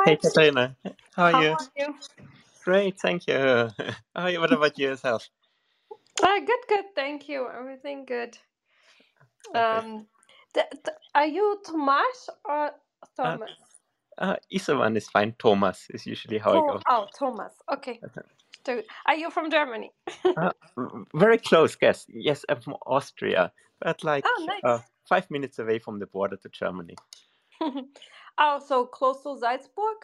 Hi, Hey, Katarina. How are how you? are you? Great, thank you. How are you? What about yourself? Uh, good, good. Thank you. Everything good. Um, th th are you Tomasz or Uh, Thomas? uh, either one is fine. Thomas is usually how I go. oh, Thomas. Okay. So, are you from Germany? Uh, very close, guess. Yes, I'm from Austria, but like Oh, uh, nice. five minutes away from the border to Germany. Oh, so close to Salzburg?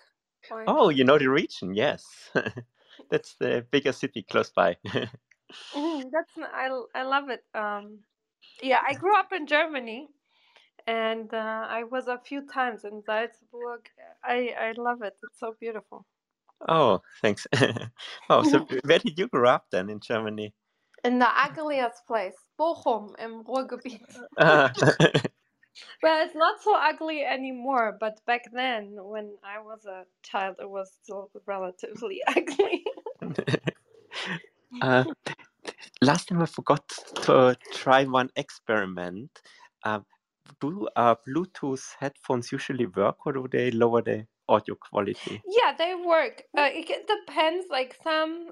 Or Oh, you know the region? Yes. That's the biggest city close by. Mhm, that's I love it. Um, yeah, I grew up in Germany, and uh, I was a few times in Salzburg. I I love it. It's so beautiful. Oh, thanks. Oh, so where did you grow up then in Germany? In the ugliest place, Bochum im Ruhrgebiet. Uh, Well, it's not so ugly anymore, but back then, when I was a child, it was still relatively ugly. uh, last time I forgot to try one experiment. Um, do uh, Bluetooth headphones usually work or do they lower the audio quality? Yeah, they work. Uh, it depends. Like some,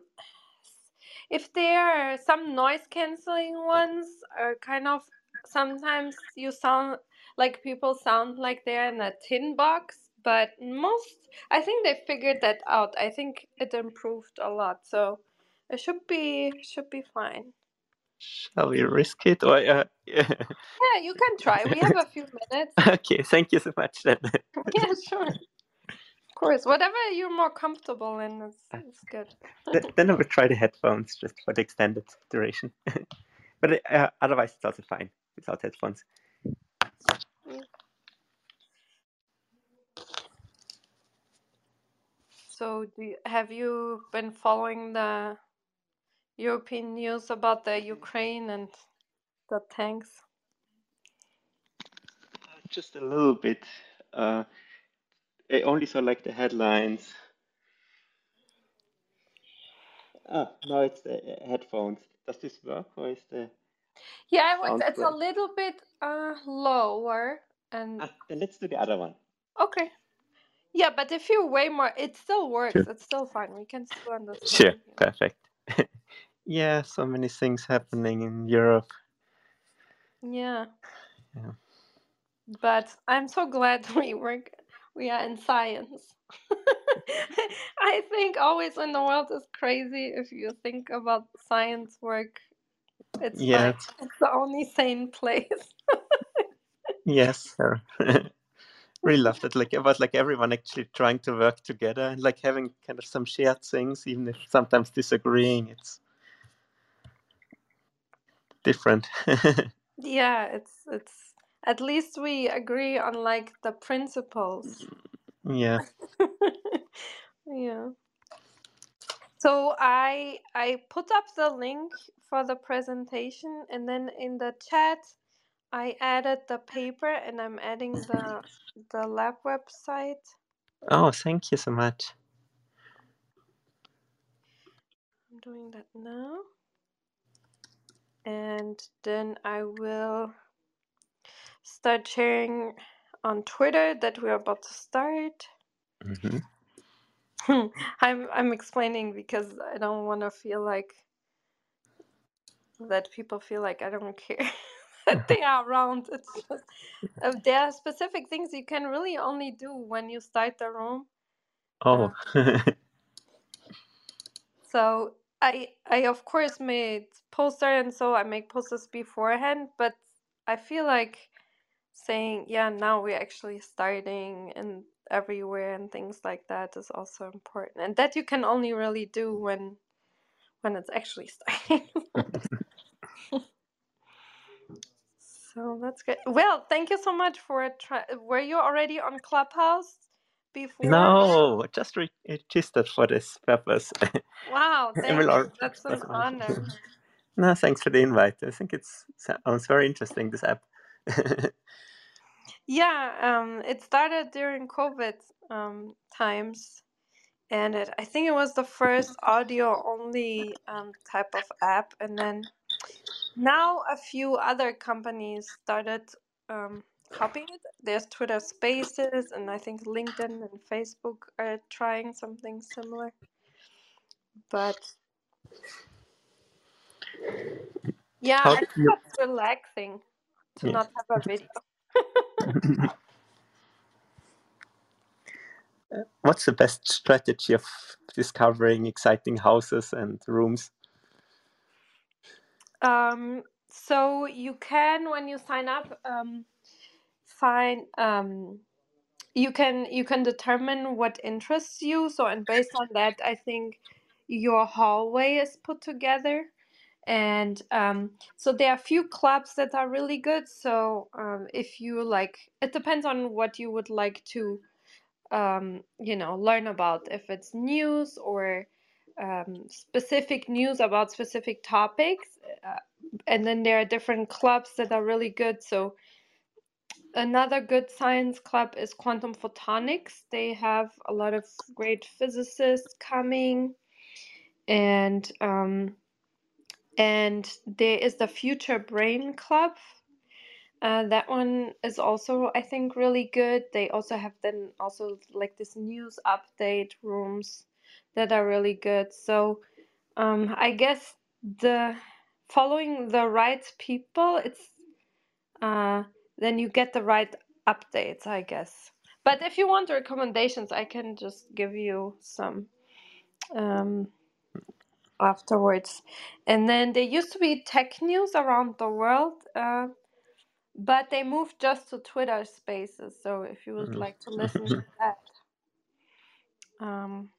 if there are some noise canceling ones, are kind of sometimes you sound like people sound like they're in a tin box. But most, I think they figured that out. I think it improved a lot, so it should be should be fine. Shall we risk it? Or, uh, Yeah, you can try. We have a few minutes. okay, thank you so much then. Yeah, sure. Of course, whatever you're more comfortable in is, is good. Then I will try the headphones just for the extended duration. but uh, otherwise, it's also fine without headphones. So, do you, have you been following the European news about the Ukraine and the tanks? Just a little bit. Uh, I only saw like the headlines. Ah, no, it's the uh, headphones. Does this work or is the Yeah, it works. sound It's a little bit uh lower and Ah, then let's do the other one. okay. Yeah, but if you way more, it still works. Sure. It's still fine. We can still Sure, understand you. perfect. yeah, so many things happening in Europe. Yeah, Yeah. but I'm so glad we work. We are in science. I think always when the world is crazy, if you think about science work, it's Yeah, fine. It's the only sane place. yes, sir. Really love that. Like about like everyone actually trying to work together and like having kind of some shared things, even if sometimes disagreeing. It's different. Yeah, it's it's at least we agree on like the principles. Mm, yeah. Yeah. So I I put up the link for the presentation and then in the chat I added the paper and I'm adding the the lab website. Oh, thank you so much. I'm doing that now. And then I will start sharing on Twitter that we're about to start. hmm I'm I'm explaining because I don't want to feel like that people feel like I don't care they are around. It's just uh, there are specific things you can really only do when you start the room. Oh, Uh, so I I of course made poster and so I make posters beforehand, but I feel like saying yeah now we're actually starting and everywhere and things like that is also important, and that you can only really do when when it's actually starting. So that's good. Well, thank you so much for a try. Were you already on Clubhouse before? no, just registered for this purpose. Wow, I thank you. That's an honor. no, thanks for the invite. I think it's sounds very interesting. This app. Yeah, um, it started during COVID um, times, and it, I think it was the first audio only um, type of app. And then now a few other companies started um, copying it. There's Twitter Spaces, and I think LinkedIn and Facebook are trying something similar. But yeah, How I do think you, that's relaxing to yeah. not have a video. What's the best strategy of discovering exciting houses and rooms? Um, so you can, when you sign up, um, find um, you can you can determine what interests you. So and based on that, I think your hallway is put together. And um, so there are a few clubs that are really good. So um, if you like, it depends on what you would like to, um, you know, learn about. If it's news or um, specific news about specific topics, uh, and then there are different clubs that are really good. So another good science club is quantum photonics. They have a lot of great physicists coming, and um, and there is the Future Brain Club. Uh, that one is also, I think, really good. They also have then also like this news update rooms that are really good. So um, I guess the following the right people, it's uh, then you get the right updates, I guess. But if you want recommendations, I can just give you some um, afterwards. And then there used to be tech news around the world, uh, but they moved just to Twitter Spaces. So if you would Mm. like to listen to that, um,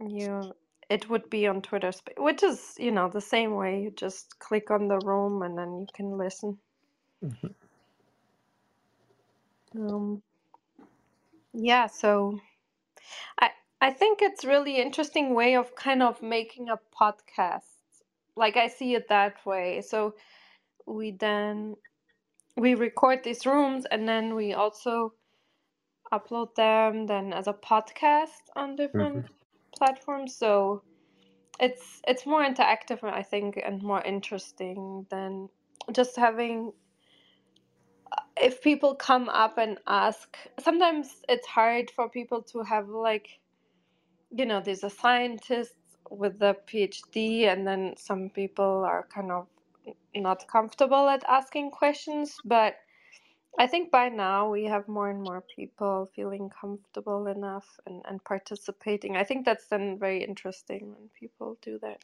you it would be on Twitter which is you know the same way. You just click on the room and then you can listen. Mhm. Um, yeah, so I I think it's really interesting way of kind of making a podcast. Like I see it that way. So we then we record these rooms and then we also upload them then as a podcast on different platforms. So it's it's more interactive I think and more interesting than just having uh, if people come up and ask sometimes it's hard for people to have like you know there's a scientist with a phd and then some people are kind of not comfortable at asking questions but i think by now we have more and more people feeling comfortable enough and, and participating i think that's then very interesting when people do that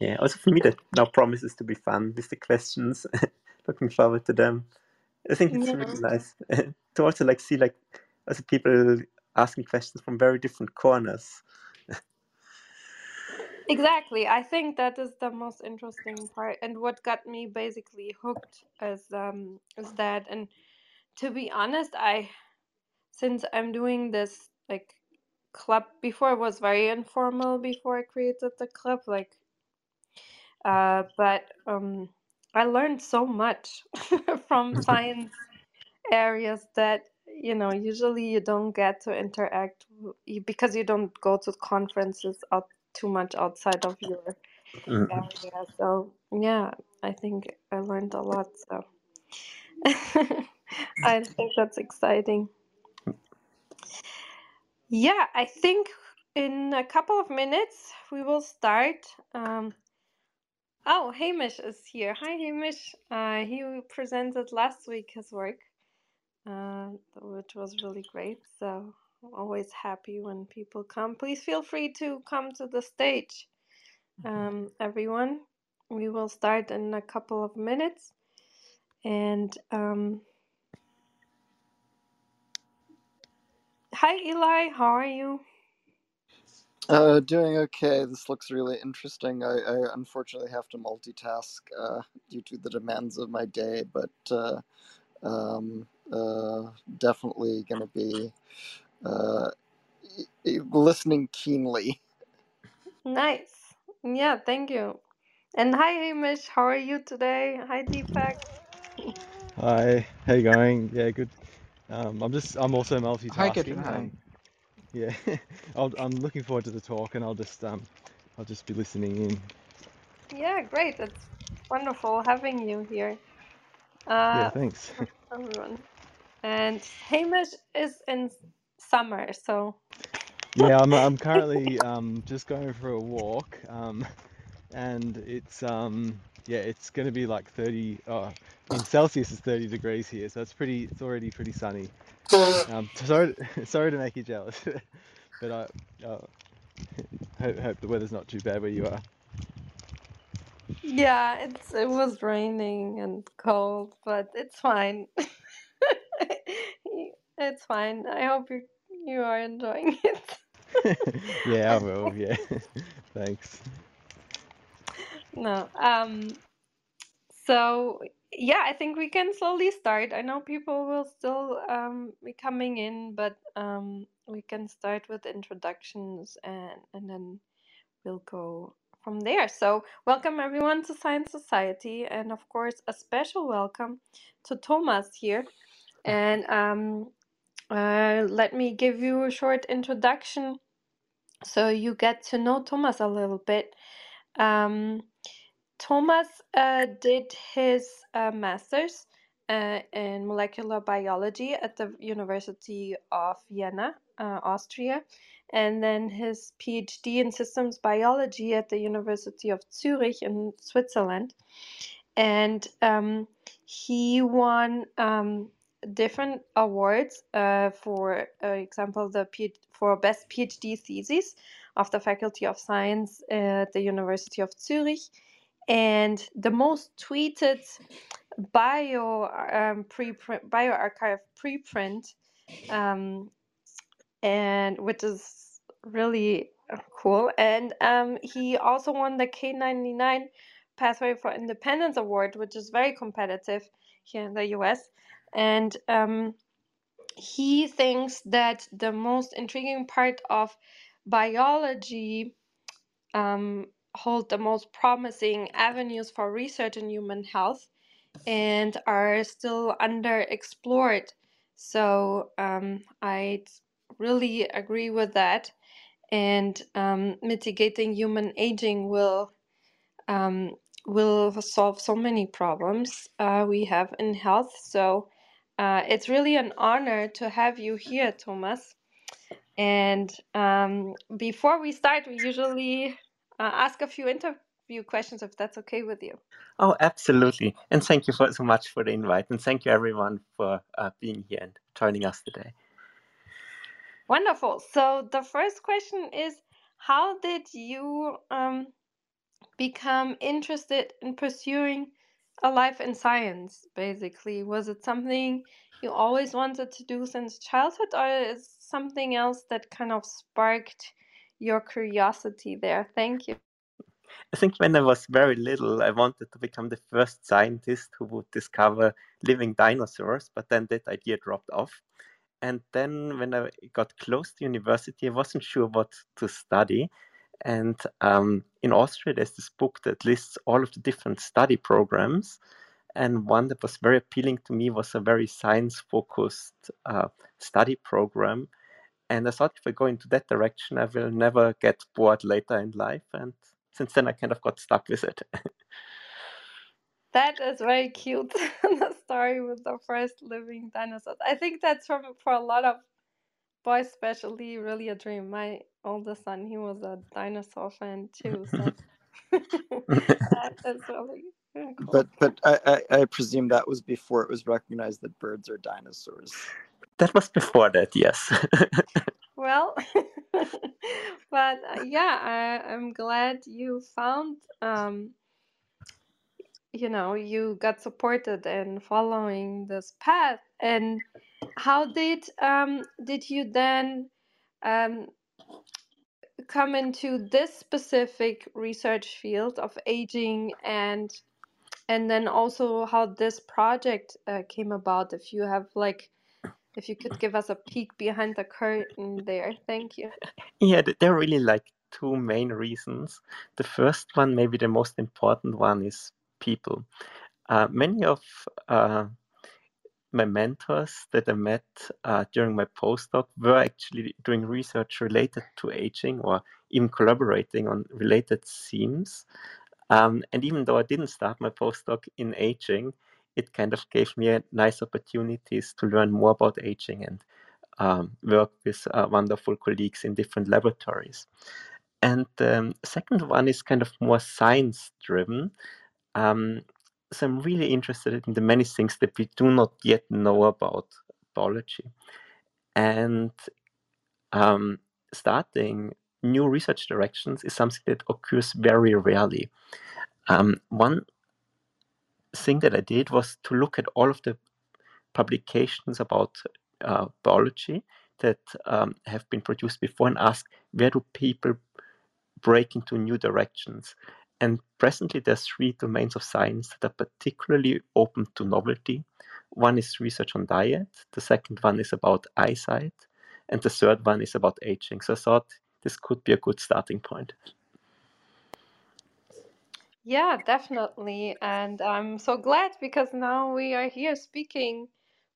Yeah, also for me that now promises to be fun with the questions. Looking forward to them. I think it's yeah really nice to also like see like also people asking questions from very different corners. Exactly i think that is the most interesting part and what got me basically hooked is um is that and to be honest i since i'm doing this like club before it was very informal before i created the club like uh but um i learned so much from science areas that you know usually you don't get to interact w- because you don't go to conferences out too much outside of your Mhm. area. So yeah i think i learned a lot so. I think that's exciting. Yeah i think in a couple of minutes we will start um oh hamish is here. Hi hamish. Uh he presented last week his work uh, which was really great. So always happy when people come. Please feel free to come to the stage, um, everyone. We will start in a couple of minutes. And um, hi, Eli. How are you? Uh, doing okay. This looks really interesting. I, I unfortunately have to multitask uh, due to the demands of my day, but uh, um, uh, definitely going to be uh, listening keenly. Nice. Yeah, thank you. And hi, Hamish. How are you today? Hi, Deepak. Hi, how you going? Yeah, good. Um, I'm just, I'm also Hi, Katrin. multitasking. Hi. Um, yeah, I'll, I'm looking forward to the talk, and I'll just, um, I'll just be listening in. Yeah, great. It's wonderful having you here. Yeah, Uh, thanks. everyone. And Hamish is in summer, so Yeah, I'm I'm currently um just going for a walk. Um and it's um yeah, it's going to be like 30 oh, in Celsius is 30 degrees here, so it's pretty it's already pretty sunny. Um sorry sorry to make you jealous, but I uh, hope, hope the weather's not too bad where you are. yeah, it's it was raining and cold, but it's fine. It's fine. I hope you you are enjoying it. Yeah, I will. Yeah. Thanks. No. Um, so yeah, I think we can slowly start. I know people will still um be coming in, but um we can start with introductions and and then we'll go from there. So welcome everyone to Science Society, and of course a special welcome to Thomas here. And um, uh, let me give you a short introduction so you get to know Thomas a little bit. Um, Thomas uh, did his uh, master's uh, in molecular biology at the University of Vienna, uh, Austria, and then his PhD in systems biology at the University of Zurich in Switzerland. And um, he won um, different awards. Uh, for uh, example, the P- for best PhD thesis of the Faculty of Science at the University of Zurich, and the most tweeted bio um, preprint bioRxiv preprint, um, and which is really cool. And um, he also won the K99 Pathway for Independence Award, which is very competitive here in the US. And um, he thinks that the most intriguing part of biology um, hold the most promising avenues for research in human health and are still underexplored. So um, I really agree with that. And um, mitigating human aging will um, will solve so many problems uh, we have in health. So uh, it's really an honor to have you here, Thomas. And um, before we start, we usually uh, ask a few interview questions, if that's okay with you. Oh, absolutely. And thank you for, so much for the invite. And thank you, everyone, for uh, being here and joining us today. Wonderful. So the first question is, how did you um, become interested in pursuing a life in science, basically? Was it something you always wanted to do since childhood, or is something else that kind of sparked your curiosity there? Thank you. I think when I was very little, I wanted to become the first scientist who would discover living dinosaurs, but then that idea dropped off. And then when I got close to university, I wasn't sure what to study. And um, in Austria, there's this book that lists all of the different study programs. And one that was very appealing to me was a very science focused uh, study program. And I thought if I go into that direction, I will never get bored later in life. And since then, I kind of got stuck with it. That is very cute. the story with the first living dinosaurs. I think that's from for a lot of boys, especially really a dream. My oldest son, he was a dinosaur fan too. So that is really really cool. But but I, I, I presume that was before it was recognized that birds are dinosaurs. that was before that, yes. Well, but uh, yeah, I, I'm glad you found um, you know you got supported in following this path and how did um did you then um come into this specific research field of aging and and then also how this project uh, came about if you have like if you could give us a peek behind the curtain there thank you Yeah, th- there are really like two main reasons. The first one, maybe the most important one, is people. Uh, many of uh, my mentors that I met uh, during my postdoc were actually doing research related to aging or even collaborating on related themes. Um, and even though I didn't start my postdoc in aging, it kind of gave me nice opportunities to learn more about aging and um, work with uh, wonderful colleagues in different laboratories. And the um, second one is kind of more science driven. Um, so I'm really interested in the many things that we do not yet know about biology. And um, starting new research directions is something that occurs very rarely. Um, one thing that I did was to look at all of the publications about uh, biology that um, have been produced before and ask where do people break into new directions. And presently, there's three domains of science that are particularly open to novelty. One is research on diet, the second one is about eyesight, and the third one is about aging. So I thought this could be a good starting point. Yeah, definitely. And I'm so glad because now we are here speaking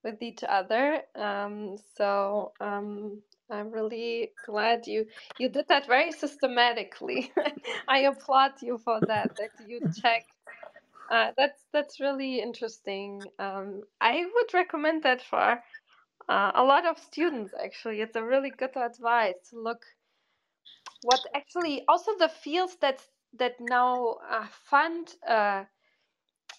with each other. Um, so um, I'm really glad you you did that very systematically. I applaud you for that. That you checked. Uh, that's that's really interesting. Um, I would recommend that for uh, a lot of students. Actually, it's a really good advice to look what actually also the fields that that now uh, fund uh,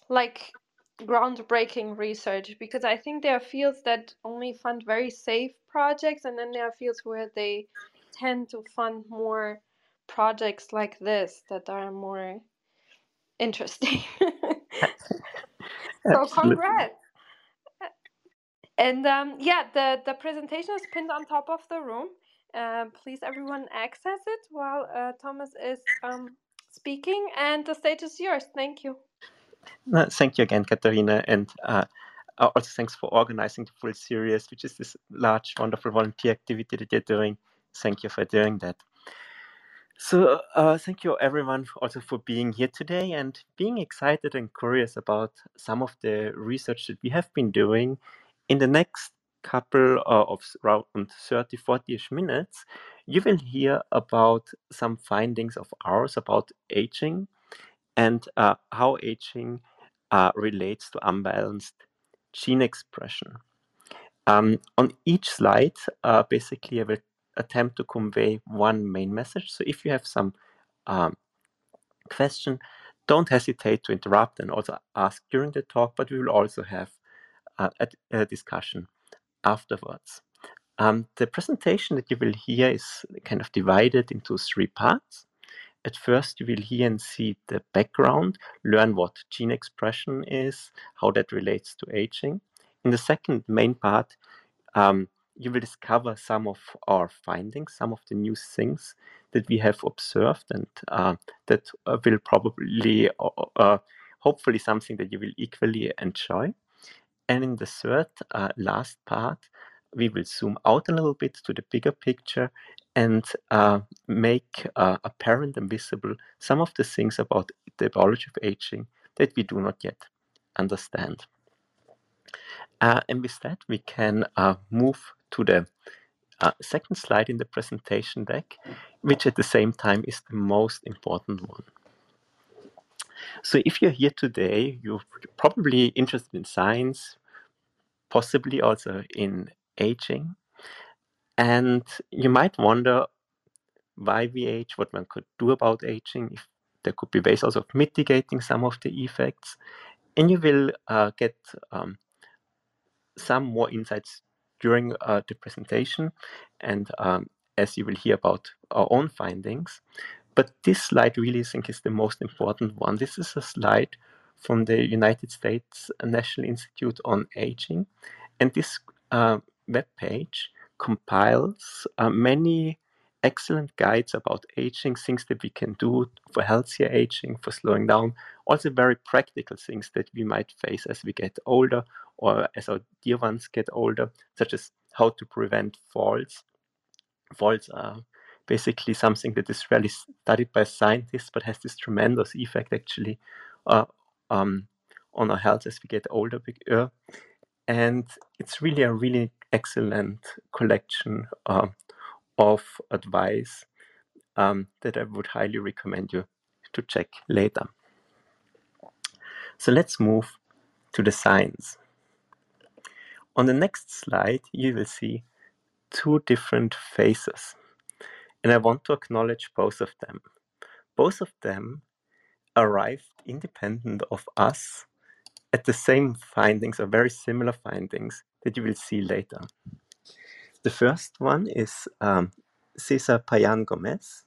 like groundbreaking research because I think there are fields that only fund very safe projects, and then there are fields where they tend to fund more projects like this that are more interesting. so congrats. And um, yeah, the, the presentation is pinned on top of the room. Uh, please, everyone, access it while uh, Thomas is um, speaking, and the stage is yours. Thank you. No, thank you again, Katharina, and uh, also thanks for organizing the full series, which is this large, wonderful volunteer activity that you're doing. Thank you for doing that. So, uh, thank you everyone also for being here today and being excited and curious about some of the research that we have been doing. In the next couple of around 30 40ish minutes, you will hear about some findings of ours about aging and uh, how aging uh, relates to unbalanced gene expression. Um, on each slide, uh, basically, I will attempt to convey one main message. So if you have some um, question, don't hesitate to interrupt and also ask during the talk, but we will also have uh, a, a, discussion afterwards. Um, the presentation that you will hear is kind of divided into three parts. At first, you will hear and see the background, learn what gene expression is, how that relates to aging. In the second main part, um, you will discover some of our findings, some of the new things that we have observed, and uh, that uh, will probably, uh, uh hopefully, something that you will equally enjoy. And in the third, uh, last part, we will zoom out a little bit to the bigger picture and uh, make uh, apparent and visible some of the things about the biology of aging that we do not yet understand. Uh, and with that, we can uh, move to the uh, second slide in the presentation deck, which at the same time is the most important one. So if you're here today, you're probably interested in science, possibly also in aging, and you might wonder why we age, what one could do about aging, if there could be ways also of mitigating some of the effects. And you will uh, get um, some more insights during uh, the presentation and um, as you will hear about our own findings. But this slide really I think is the most important one. This is a slide from the United States National Institute on Aging. And this uh, web page compiles uh, many excellent guides about aging, things that we can do for healthier aging, for slowing down, also very practical things that we might face as we get older or as our dear ones get older, such as how to prevent falls. Falls are basically something that is rarely studied by scientists, but has this tremendous effect actually uh, um, on our health as we get older. Uh, and it's really a really excellent collection uh, of advice um, that I would highly recommend you to check later. So let's move to the signs. On the next slide, you will see two different phases, and I want to acknowledge both of them. Both of them arrived independent of us at the same findings or very similar findings that you will see later. The first one is um, Cesar Payan Gomez,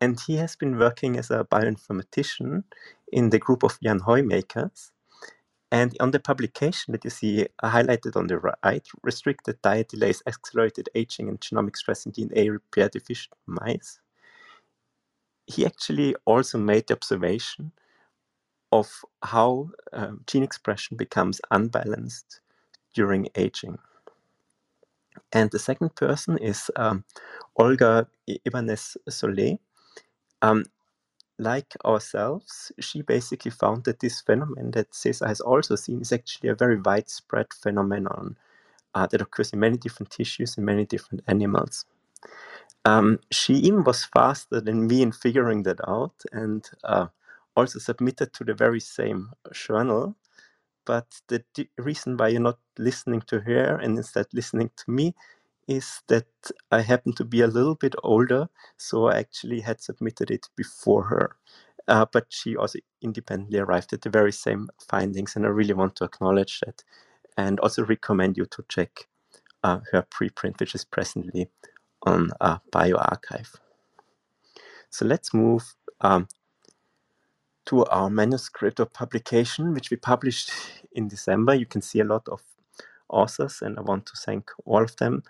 and he has been working as a bioinformatician in the group of Jan Hoeijmakers. And on the publication that you see highlighted on the right, restricted diet delays accelerated aging and genomic stress in DNA repair deficient mice, he actually also made the observation of how um, gene expression becomes unbalanced during aging. And the second person is um, Olga Ibanez Solé. Um, like ourselves, she basically found that this phenomenon that Cesar has also seen is actually a very widespread phenomenon uh, that occurs in many different tissues in many different animals. Um, she even was faster than me in figuring that out and uh, also submitted to the very same journal. But the reason why you're not listening to her and instead listening to me is that I happen to be a little bit older, so I actually had submitted it before her. Uh, but she also independently arrived at the very same findings, and I really want to acknowledge that and also recommend you to check uh, her preprint, which is presently on uh, bioRxiv. So let's move um, to our manuscript of publication, which we published in December. You can see a lot of authors, and I want to thank all of them.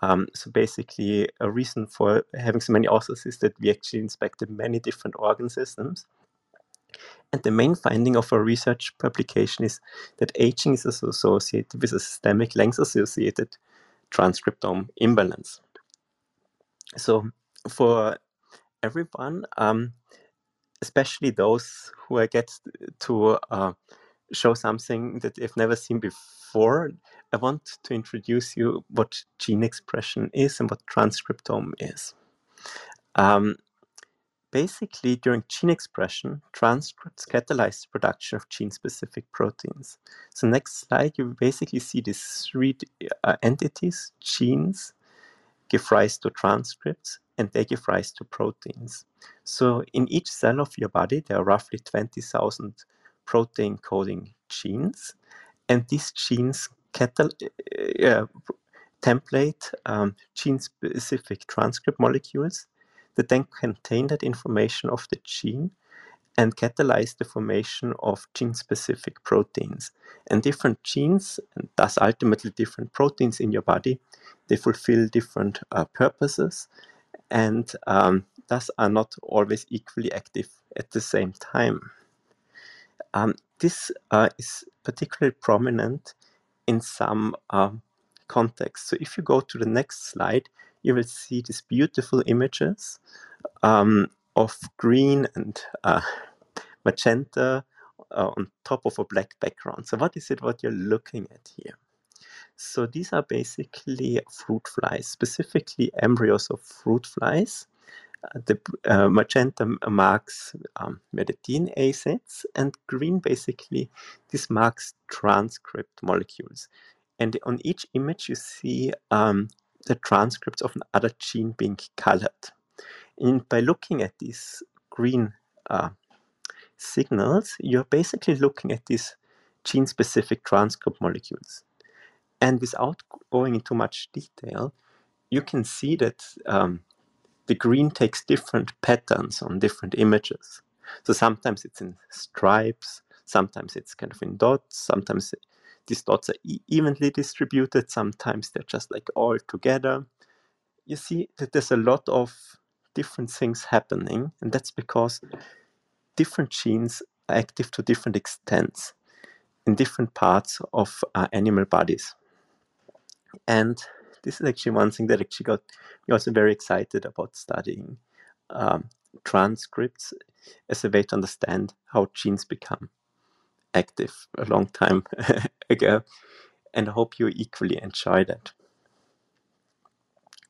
Um, so basically, a reason for having so many authors is that we actually inspected many different organ systems. And the main finding of our research publication is that aging is associated with a systemic length associated transcriptome imbalance. So for everyone, um, especially those who I get to uh, show something that they've never seen before, I want to introduce you what gene expression is and what transcriptome is. Um, basically, during gene expression, transcripts catalyze the production of gene-specific proteins. So next slide, you basically see these three uh, entities, genes, give rise to transcripts, and they give rise to proteins. So in each cell of your body, there are roughly 20,000 protein coding genes, and these genes catal- uh, template um, gene-specific transcript molecules that then contain that information of the gene and catalyze the formation of gene-specific proteins. And different genes, and thus ultimately different proteins in your body, they fulfill different uh, purposes and um, thus are not always equally active at the same time. Um, this uh, is particularly prominent in some um, contexts. So if you go to the next slide, you will see these beautiful images um, of green and uh, magenta uh, on top of a black background. So what is it what you're looking at here? So these are basically fruit flies, specifically embryos of fruit flies. Uh, the uh, magenta marks um, where the DNA sits, and green basically this marks transcript molecules. And on each image, you see um, the transcripts of another gene being colored. And by looking at these green uh, signals, you're basically looking at these gene specific transcript molecules. And without going into much detail, you can see that um, the green takes different patterns on different images. So sometimes it's in stripes, sometimes it's kind of in dots, sometimes these dots are e- evenly distributed, sometimes they're just like all together. You see that there's a lot of different things happening, and that's because different genes are active to different extents in different parts of uh, animal bodies. And this is actually one thing that actually got me also very excited about studying um, transcripts as a way to understand how genes become active a long time ago. And I hope you equally enjoy that.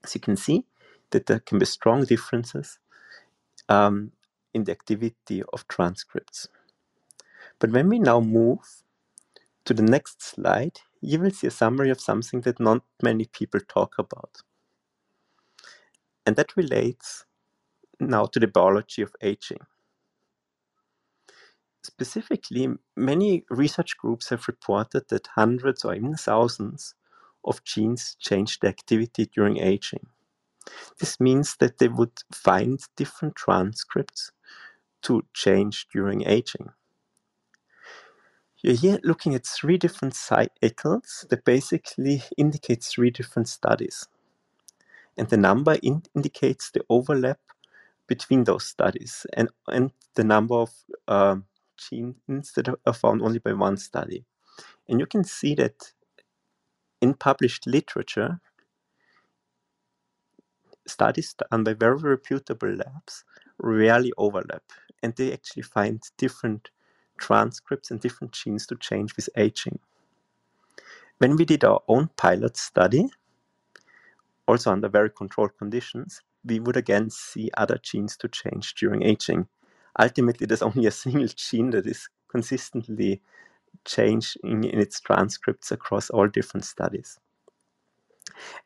As you can see, that there can be strong differences um, in the activity of transcripts. But when we now move To the next slide, you will see a summary of something that not many people talk about. And that relates now to the biology of aging. Specifically, many research groups have reported that hundreds or even thousands of genes change their activity during aging. This means that they would find different transcripts to change during aging. You're here looking at three different cycles that basically indicate three different studies. And the number in indicates the overlap between those studies and, and the number of uh, genes that are found only by one study. And you can see that in published literature, studies done by very reputable labs rarely overlap, and they actually find different transcripts and different genes to change with aging. When we did our own pilot study, also under very controlled conditions, we would again see other genes to change during aging. Ultimately, there's only a single gene that is consistently changing in its transcripts across all different studies.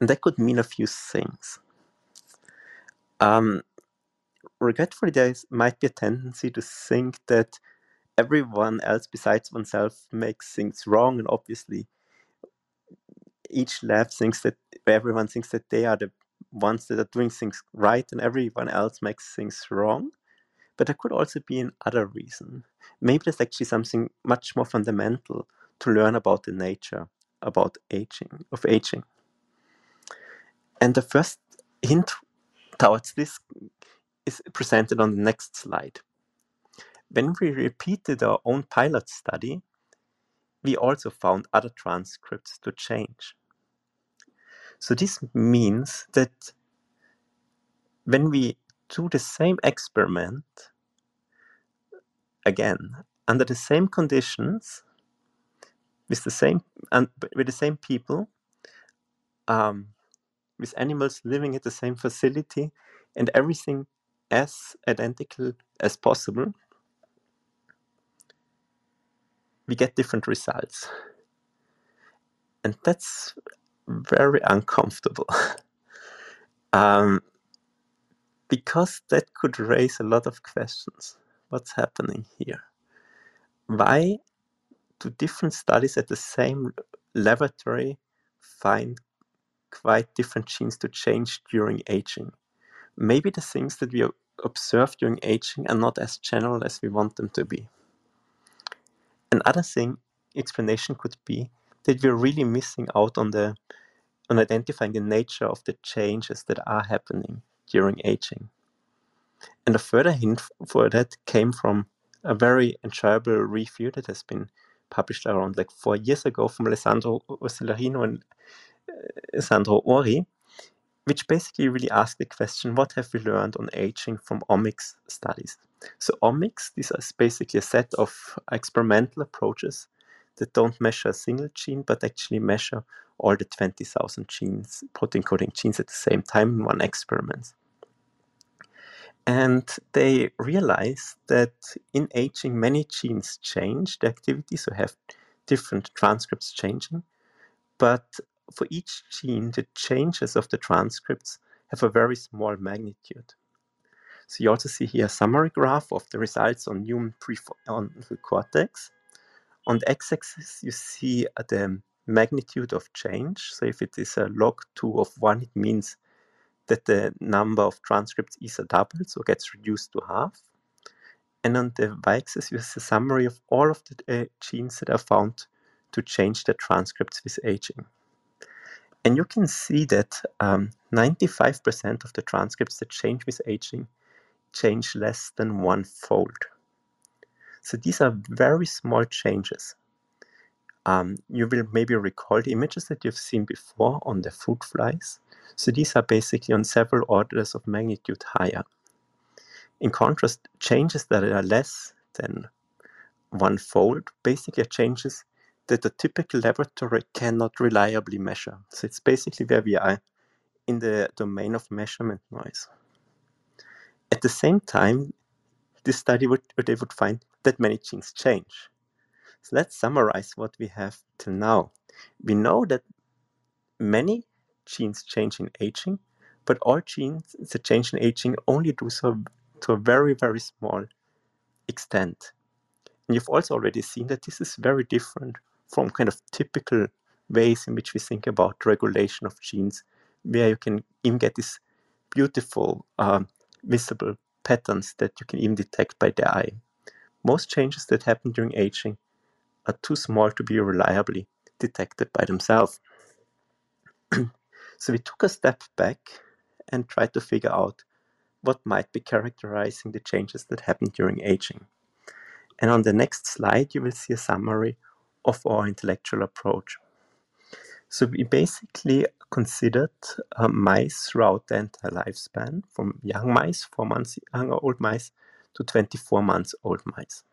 And that could mean a few things. Um, regretfully, there is, might be a tendency to think that everyone else besides oneself makes things wrong, and obviously, each lab thinks that everyone thinks that they are the ones that are doing things right, and everyone else makes things wrong. But there could also be another reason. Maybe there's actually something much more fundamental to learn about the nature about aging of aging. And the first hint towards this is presented on the next slide. When we repeated our own pilot study, we also found other transcripts to change. So this means that when we do the same experiment, again, under the same conditions, with the same and with the same people, um, with animals living at the same facility, and everything as identical as possible, we get different results. And that's very uncomfortable. um, because that could raise a lot of questions. What's happening here? Why do different studies at the same laboratory find quite different genes to change during aging? Maybe the things that we observe during aging are not as general as we want them to be. Another thing explanation could be that we're really missing out on the on identifying the nature of the changes that are happening during aging. And a further hint for that came from a very enjoyable review that has been published around like four years ago from Alessandro Cellerino and uh, Sandro Ori, which basically really asked the question what have we learned on aging from omics studies? So, omics, this is basically a set of experimental approaches that don't measure a single gene but actually measure all the 20,000 genes, protein coding genes at the same time in one experiment. And they realized that in aging, many genes change the activity, so have different transcripts changing. But for each gene, the changes of the transcripts have a very small magnitude. So you also see here a summary graph of the results on human prefrontal cortex. On the x-axis, you see the magnitude of change. So if it is a log 2 of 1, it means that the number of transcripts either doubles or gets reduced to half. And on the y-axis, you see a summary of all of the uh, genes that are found to change the transcripts with aging. And you can see that 95% um, of the transcripts that change with aging change less than one fold. So these are very small changes. Um, you will maybe recall the images that you've seen before on the fruit flies. So these are basically on several orders of magnitude higher. In contrast, changes that are less than one fold basically are changes that a typical laboratory cannot reliably measure. So it's basically where we are in the domain of measurement noise. At the same time, this study would they would find that many genes change. So let's summarize what we have till now. We know that many genes change in aging, but all genes that change in aging only do so to a very, very small extent. And you've also already seen that this is very different from kind of typical ways in which we think about regulation of genes, where you can even get this beautiful um, visible patterns that you can even detect by the eye. Most changes that happen during aging are too small to be reliably detected by themselves. so we took a step back and tried to figure out what might be characterizing the changes that happen during aging. And on the next slide, you will see a summary of our intellectual approach. So we basically considered uh, mice throughout the entire lifespan, from young mice, four months young old mice, to 24 months old mice.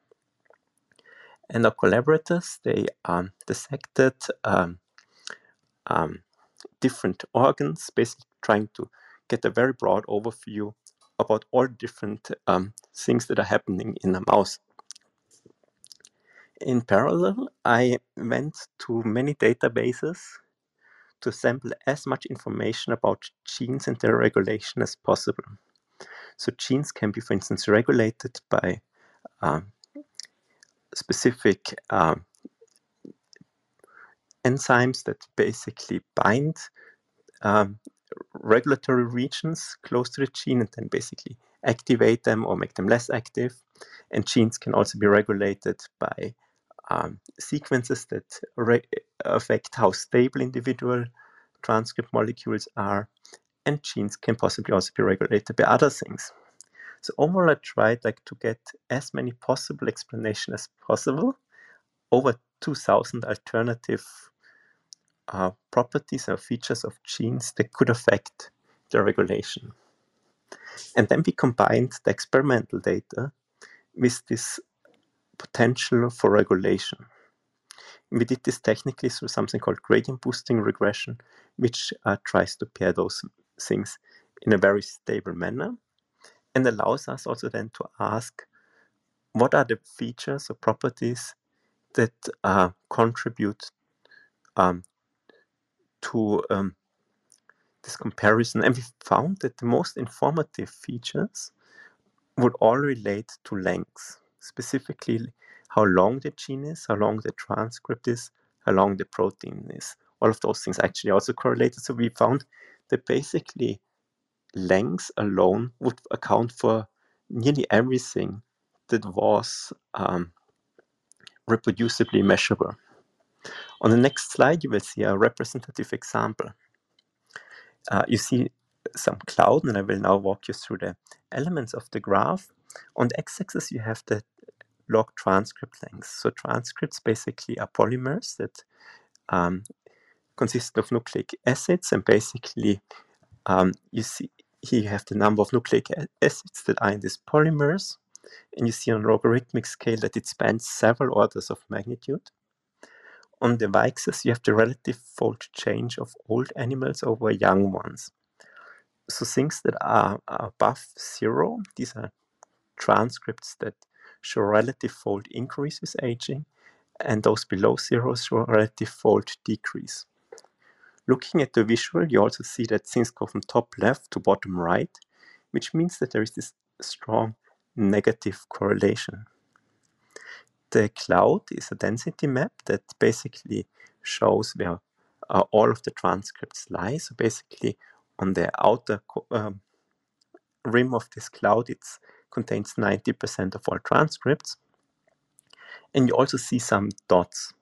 And our collaborators, they um, dissected um, um, different organs, basically trying to get a very broad overview about all different um, things that are happening in a mouse. In parallel, I went to many databases to sample as much information about genes and their regulation as possible. So genes can be, for instance, regulated by um, specific um, enzymes that basically bind um, regulatory regions close to the gene and then basically activate them or make them less active. And genes can also be regulated by um, sequences that affect how stable individual transcript molecules are. And genes can possibly also be regulated by other things. So overall, I tried like to get as many possible explanations as possible over 2,000 alternative uh, properties or features of genes that could affect their regulation. And then we combined the experimental data with this potential for regulation. We did this technically through something called gradient boosting regression, which uh, tries to pair those things in a very stable manner and allows us also then to ask what are the features or properties that uh, contribute um, to um, this comparison, and we found that the most informative features would all relate to length, specifically how long the gene is, how long the transcript is, how long the protein is. All of those things actually also correlated. So we found that basically length alone would account for nearly everything that was um, reproducibly measurable. On the next slide, you will see a representative example. Uh, you see some cloud, and I will now walk you through the elements of the graph. On the x-axis, you have the log transcript lengths. So transcripts basically are polymers that um, consist of nucleic acids, and basically um, you see here you have the number of nucleic acids that are in these polymers, and you see on logarithmic scale that it spans several orders of magnitude. On the y-axis, you have the relative fold change of old animals over young ones. So things that are above zero, these are transcripts that show relative fold increase with aging, and those below zero show relative fold decrease. Looking at the visual, you also see that things go from top left to bottom right, which means that there is this strong negative correlation. The cloud is a density map that basically shows where uh, all of the transcripts lie. So basically, on the outer um, rim of this cloud, it contains 90% of all transcripts. And you also see some dots.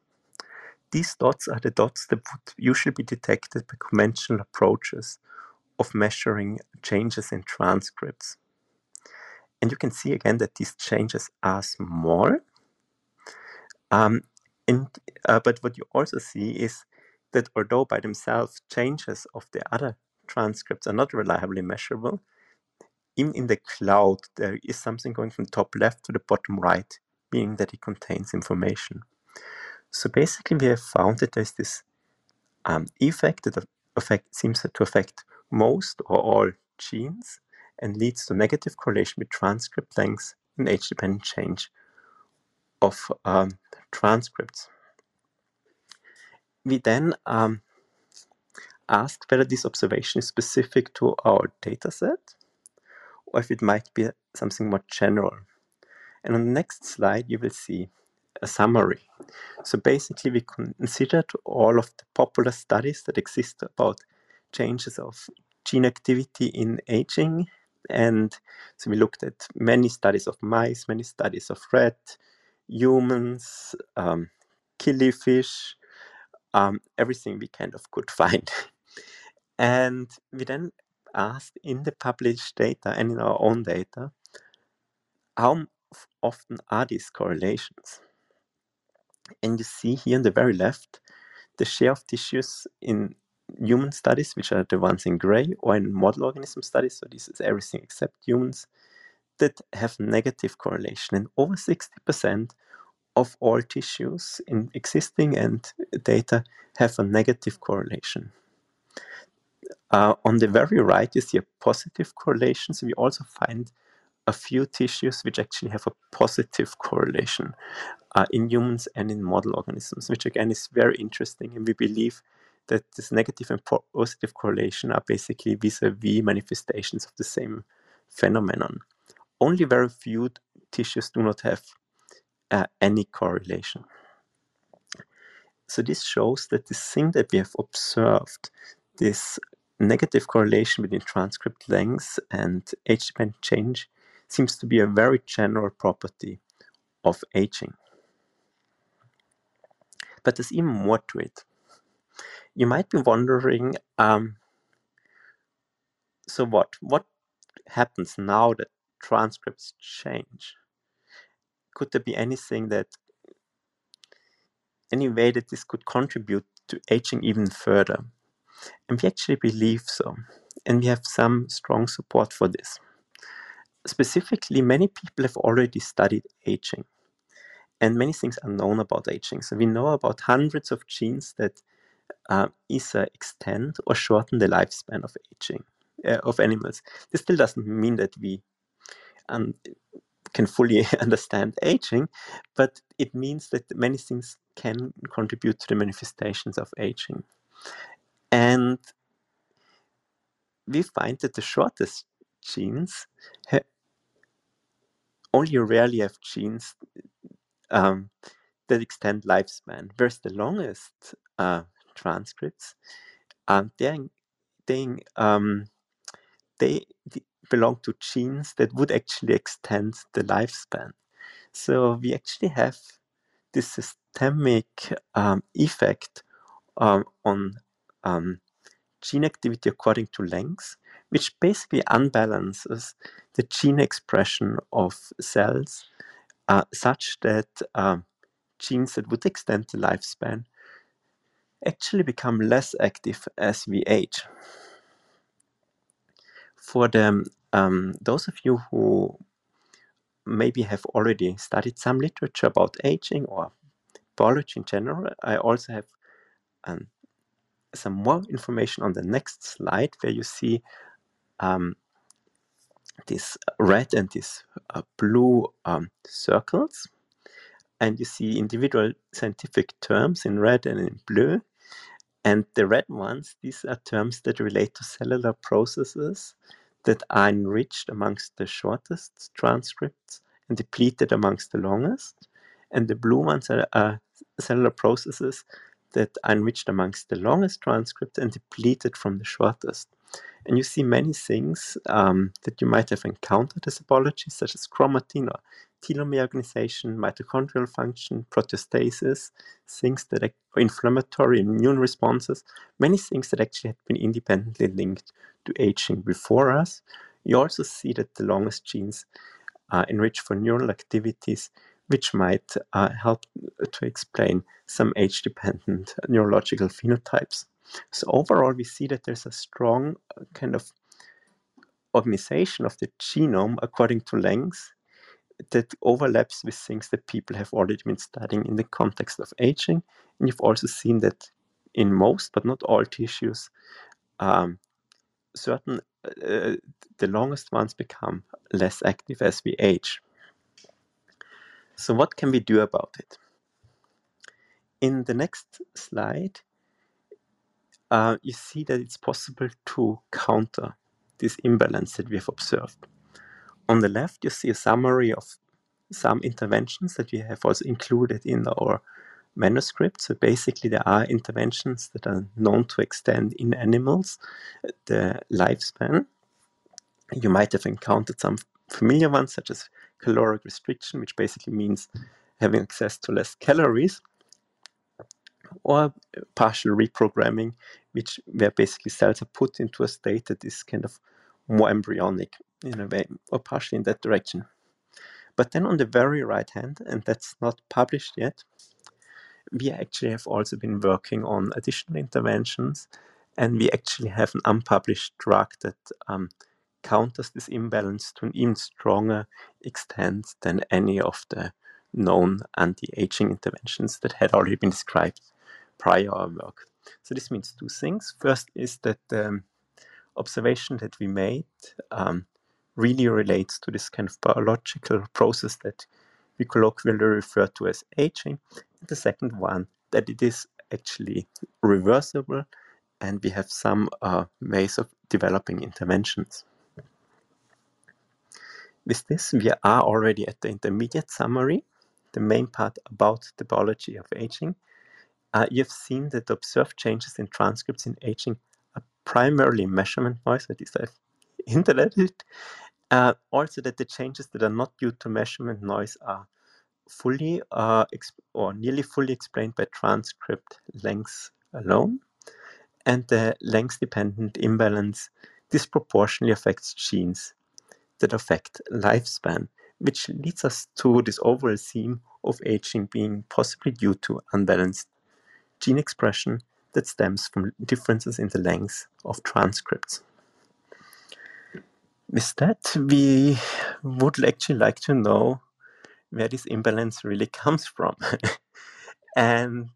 These dots are the dots that would usually be detected by conventional approaches of measuring changes in transcripts. And you can see again that these changes are small, um, and, uh, but what you also see is that although by themselves changes of the other transcripts are not reliably measurable, even in the cloud there is something going from top left to the bottom right, meaning that it contains information. So basically we have found that there's this um, effect that affect, seems to affect most or all genes and leads to negative correlation with transcript length and age-dependent change of um, transcripts. We then um, asked whether this observation is specific to our dataset or if it might be something more general. And on the next slide, you will see a summary. So basically, we considered all of the popular studies that exist about changes of gene activity in aging. And so we looked at many studies of mice, many studies of rat, humans, um, killifish, um, everything we kind of could find. and we then asked in the published data and in our own data, how often are these correlations? And you see here on the very left, the share of tissues in human studies, which are the ones in gray, or in model organism studies, so this is everything except humans, that have negative correlation. And over 60% of all tissues in existing and data have a negative correlation. Uh, on the very right, you see a positive correlation. So we also find a few tissues which actually have a positive correlation uh, in humans and in model organisms, which again is very interesting. And we believe that this negative and positive correlation are basically vis-a-vis manifestations of the same phenomenon. Only very few tissues do not have uh, any correlation. So this shows that the thing that we have observed, this negative correlation between transcript length and age-dependent change, seems to be a very general property of aging. But there's even more to it. You might be wondering, um, so what? What happens now that transcripts change? Could there be anything that, any way that this could contribute to aging even further? And we actually believe so. And we have some strong support for this. Specifically, many people have already studied aging. And many things are known about aging. So we know about hundreds of genes that uh, either extend or shorten the lifespan of aging uh, of animals. This still doesn't mean that we um, can fully understand aging, but it means that many things can contribute to the manifestations of aging. And we find that the shortest genes only rarely have genes um, that extend lifespan, whereas the longest uh, transcripts, um, they, they, um, they belong to genes that would actually extend the lifespan. So we actually have this systemic um, effect um, on um, gene activity according to length, which basically unbalances the gene expression of cells uh, such that um, genes that would extend the lifespan actually become less active as we age. For the, um, those of you who maybe have already studied some literature about aging or biology in general, I also have um, some more information on the next slide where you see um, this red and this uh, blue um, circles. And you see individual scientific terms in red and in blue. And the red ones these are terms that relate to cellular processes that are enriched amongst the shortest transcripts and depleted amongst the longest. And the blue ones are, are cellular processes that are enriched amongst the longest transcripts and depleted from the shortest. And you see many things um, that you might have encountered as a biologist, such as chromatin or telomere organization, mitochondrial function, proteostasis, things that are inflammatory immune responses, many things that actually had been independently linked to aging before us. You also see that the longest genes are enriched for neural activities which might uh, help to explain some age dependent neurological phenotypes. So, overall, we see that there's a strong uh, kind of organization of the genome according to length that overlaps with things that people have already been studying in the context of aging. And you've also seen that in most, but not all tissues, um, certain uh, the longest ones become less active as we age. So, what can we do about it? in the next slide, uh, you see that it's possible to counter this imbalance that we have observed. On the left, you see a summary of some interventions that we have also included in our manuscript. So basically, there are interventions that are known to extend in animals the lifespan. You might have encountered some familiar ones, such as caloric restriction, which basically means having access to less calories, or partial reprogramming, which where basically cells are put into a state that is kind of more embryonic in a way, or partially in that direction. But then on the very right hand, and that's not published yet, we actually have also been working on additional interventions, and we actually have an unpublished drug that um, counters this imbalance to an even stronger extent than any of the known anti-aging interventions that had already been described prior our work. So this means two things. First is that the observation that we made um, really relates to this kind of biological process that we colloquially refer to as aging. And the second one, that it is actually reversible and we have some uh, ways of developing interventions. With this, we are already at the intermediate summary, the main part about the biology of aging. Uh, you've seen that observed changes in transcripts in aging are primarily measurement noise, at least I've hinted at it. Uh, also, that the changes that are not due to measurement noise are fully uh, or nearly fully explained by transcript length alone. And the length dependent imbalance disproportionately affects genes that affect lifespan, which leads us to this overall theme of aging being possibly due to unbalanced gene expression that stems from differences in the length of transcripts. With that, we would actually like to know where this imbalance really comes from. and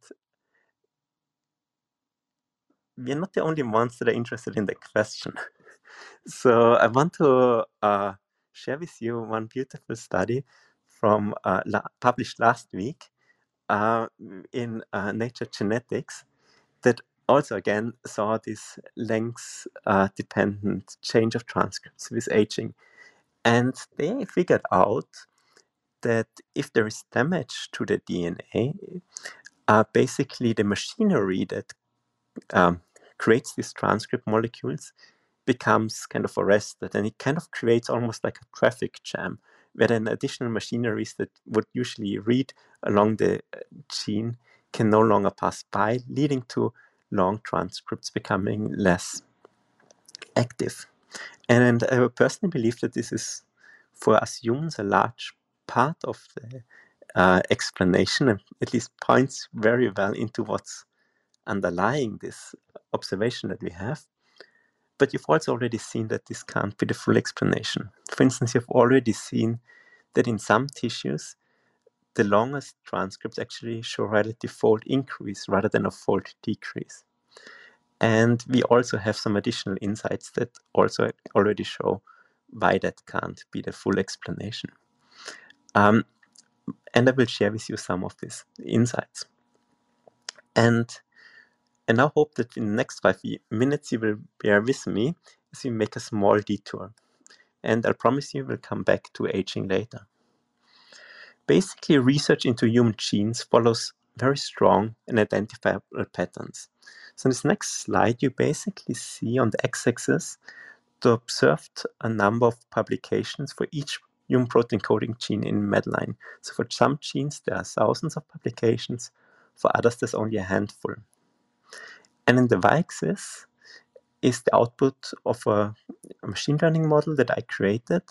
we're not the only ones that are interested in the question. So I want to uh, share with you one beautiful study from uh, la- published last week uh, in uh, Nature Genetics that also again saw this length uh, change of transcripts with aging. And they figured out that if there is damage to the DNA, uh, basically the machinery that um, creates these transcript molecules becomes kind of arrested and it kind of creates almost like a traffic jam where then additional machineries that would usually read along the uh, gene can no longer pass by, leading to long transcripts becoming less active. And I personally believe that this is, for us humans, a large part of the uh, explanation and at least points very well into what's underlying this observation that we have. But you've also already seen that this can't be the full explanation. For instance, you've already seen that in some tissues, the longest transcripts actually show a relative fold increase rather than a fold decrease. And we also have some additional insights that also already show why that can't be the full explanation. Um, and I will share with you some of these insights. And and I hope that in the next five minutes you will bear with me as we make a small detour. And I promise you we'll come back to aging later. Basically, research into human genes follows very strong and identifiable patterns. So in this next slide, you basically see on the x-axis the observed a number of publications for each human protein coding gene in Medline. So for some genes, there are thousands of publications. For others, there's only a handful. And in the y-axis is the output of a, machine learning model that I created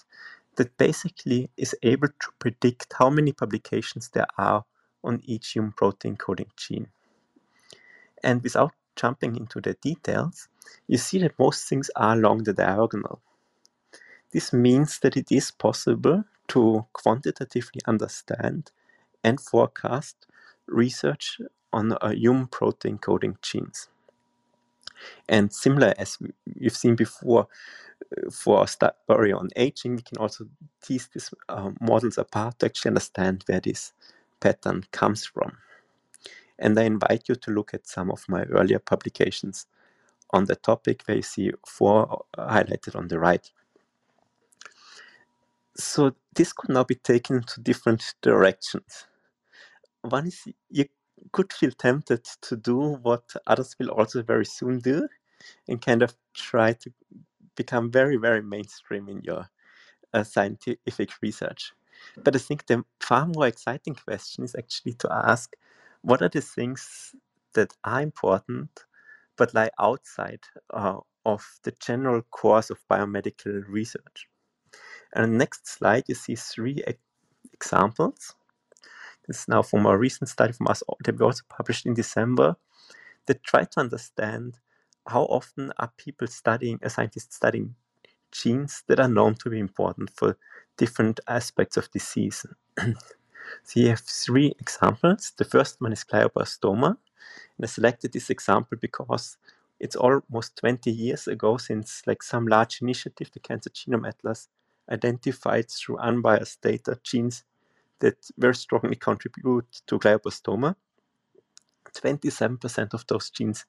that basically is able to predict how many publications there are on each human protein coding gene. And without jumping into the details, you see that most things are along the diagonal. This means that it is possible to quantitatively understand and forecast research on human protein coding genes. And similar as you've seen before, uh, for study on aging, we can also tease these uh, models apart to actually understand where this pattern comes from. And I invite you to look at some of my earlier publications on the topic where you see four highlighted on the right. So this could now be taken to different directions. One is you could feel tempted to do what others will also very soon do and kind of try to become very, very mainstream in your uh, scientific research. But I think the far more exciting question is actually to ask what are the things that are important but lie outside uh, of the general course of biomedical research. And next slide, you see three e- examples. This is now from a recent study from us that we also published in December that try to understand how often are people studying, uh, a scientist studying genes that are known to be important for different aspects of disease. so you have three examples. The first one is glioblastoma. And I selected this example because it's almost 20 years ago since like some large initiative, the Cancer Genome Atlas, identified through unbiased data genes that very strongly contribute to glioblastoma. 27% of those genes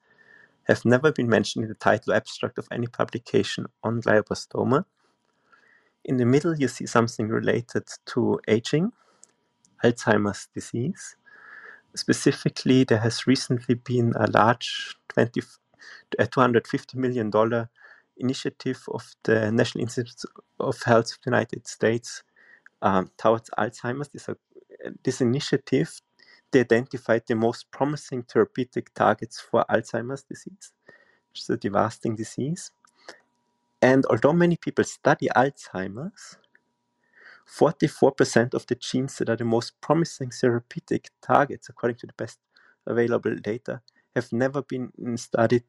have never been mentioned in the title abstract of any publication on glioblastoma. In the middle, you see something related to aging, Alzheimer's disease. Specifically, there has recently been a large 20, a $250 million initiative of the National Institute of Health of the United States um, towards Alzheimer's. This, uh, this initiative they identified the most promising therapeutic targets for Alzheimer's disease, which is a devastating disease. And although many people study Alzheimer's, 44% of the genes that are the most promising therapeutic targets, according to the best available data, have never been studied,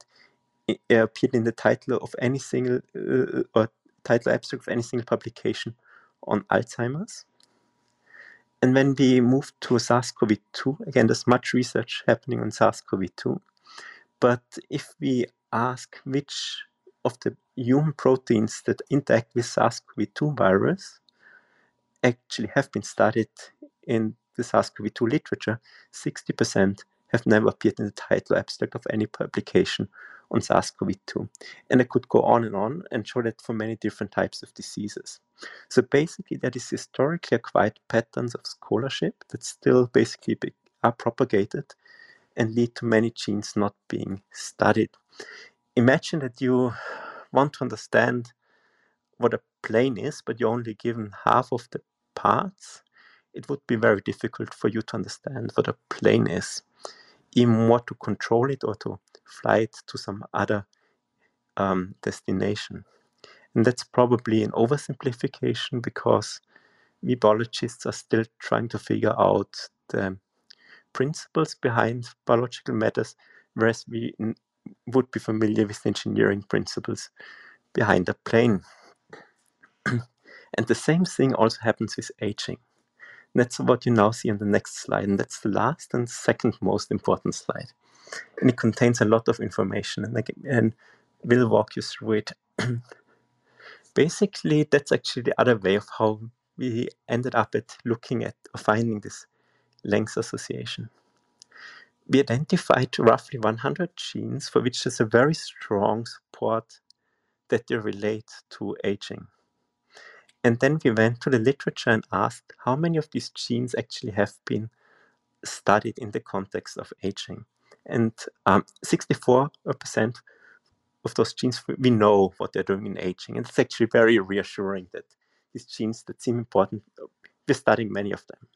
appeared in the title of any single uh, or title abstract of any single publication on Alzheimer's. And when we move to SARS-CoV-2, again, there's much research happening on SARS-CoV-2. But if we ask which of the human proteins that interact with SARS-CoV-2 virus actually have been studied in the SARS-CoV-2 literature, 60% have never appeared in the title abstract of any publication on SARS-CoV-2. And I could go on and on and show that for many different types of diseases. So basically, there is historically acquired patterns of scholarship that still basically are propagated and lead to many genes not being studied. Imagine that you want to understand what a plane is, but you're only given half of the parts. It would be very difficult for you to understand what a plane is, even more to control it or to fly it to some other um, destination. And that's probably an oversimplification because we biologists are still trying to figure out the principles behind biological matters, whereas we would be familiar with engineering principles behind a plane. and the same thing also happens with aging. That's what you now see on the next slide, and that's the last and second most important slide. And it contains a lot of information, and, can- and we'll walk you through it. Basically, that's actually the other way of how we ended up at looking at or finding this length association. We identified roughly 100 genes for which there's a very strong support that they relate to aging. And then we went to the literature and asked how many of these genes actually have been studied in the context of aging. And um, 64% of those genes, we know what they're doing in aging. And it's actually very reassuring that these genes that seem important, we're studying many of them.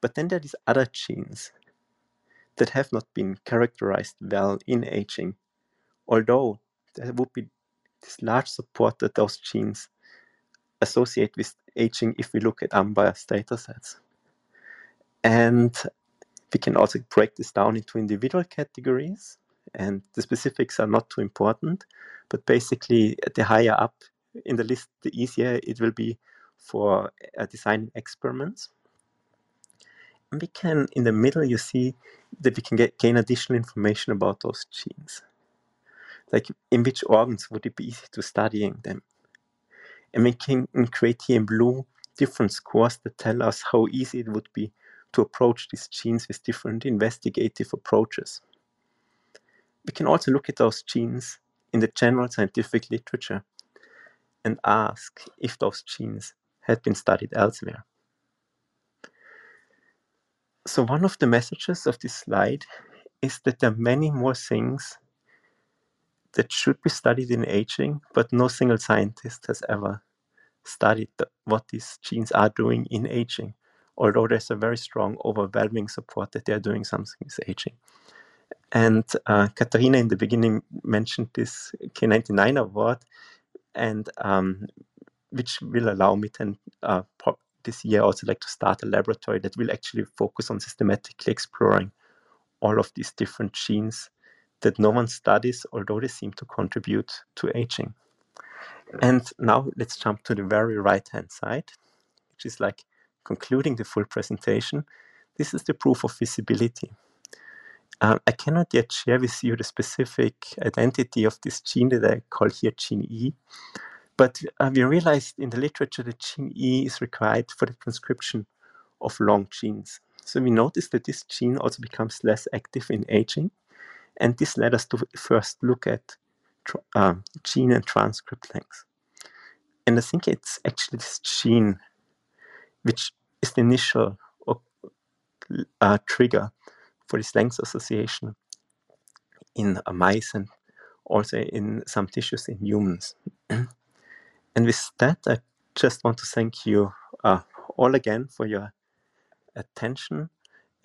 But then there are these other genes that have not been characterized well in aging, although there would be this large support that those genes associate with aging if we look at unbiased data sets. And we can also break this down into individual categories, and the specifics are not too important, but basically, the higher up in the list, the easier it will be for uh, designing experiments. And we can, in the middle, you see that we can get, gain additional information about those genes. Like in which organs would it be easy to studying them? And we can create here in blue different scores that tell us how easy it would be to approach these genes with different investigative approaches. We can also look at those genes in the general scientific literature and ask if those genes had been studied elsewhere. So, one of the messages of this slide is that there are many more things that should be studied in aging, but no single scientist has ever studied the, what these genes are doing in aging, although there's a very strong, overwhelming support that they're doing something with aging. And uh, Katharina in the beginning mentioned this K99 award, and um, which will allow me then uh, this year also like to start a laboratory that will actually focus on systematically exploring all of these different genes that no one studies, although they seem to contribute to aging. And now let's jump to the very right hand side, which is like concluding the full presentation. This is the proof of visibility. Uh, I cannot yet share with you the specific identity of this gene that I call here gene E, but uh, we realized in the literature that gene E is required for the transcription of long genes. So we noticed that this gene also becomes less active in aging, and this led us to first look at uh, gene and transcript length. And I think it's actually this gene which is the initial uh, trigger for this length association in mice and also in some tissues in humans. and with that, I just want to thank you uh, all again for your attention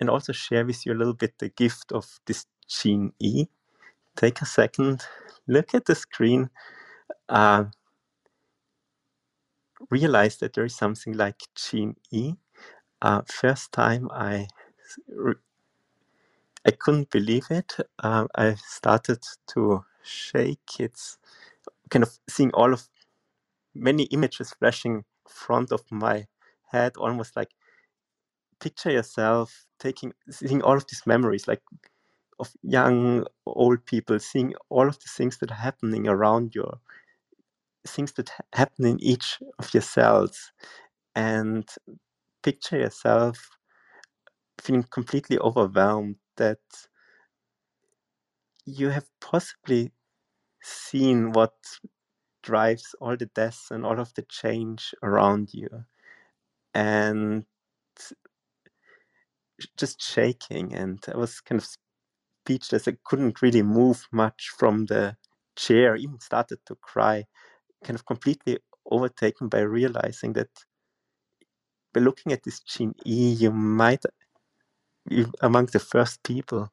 and also share with you a little bit the gift of this gene E. Take a second, look at the screen, uh, realize that there is something like gene E. Uh, first time I I couldn't believe it. Uh, I started to shake. It's kind of seeing all of many images flashing front of my head, almost like picture yourself taking seeing all of these memories, like of young, old people, seeing all of the things that are happening around you, things that happen in each of your cells, and picture yourself feeling completely overwhelmed that you have possibly seen what drives all the deaths and all of the change around you. And just shaking and i was kind of speechless. I couldn't really move much from the chair even started to cry kind of completely overtaken by realizing that by looking at this gene e you might be among the first people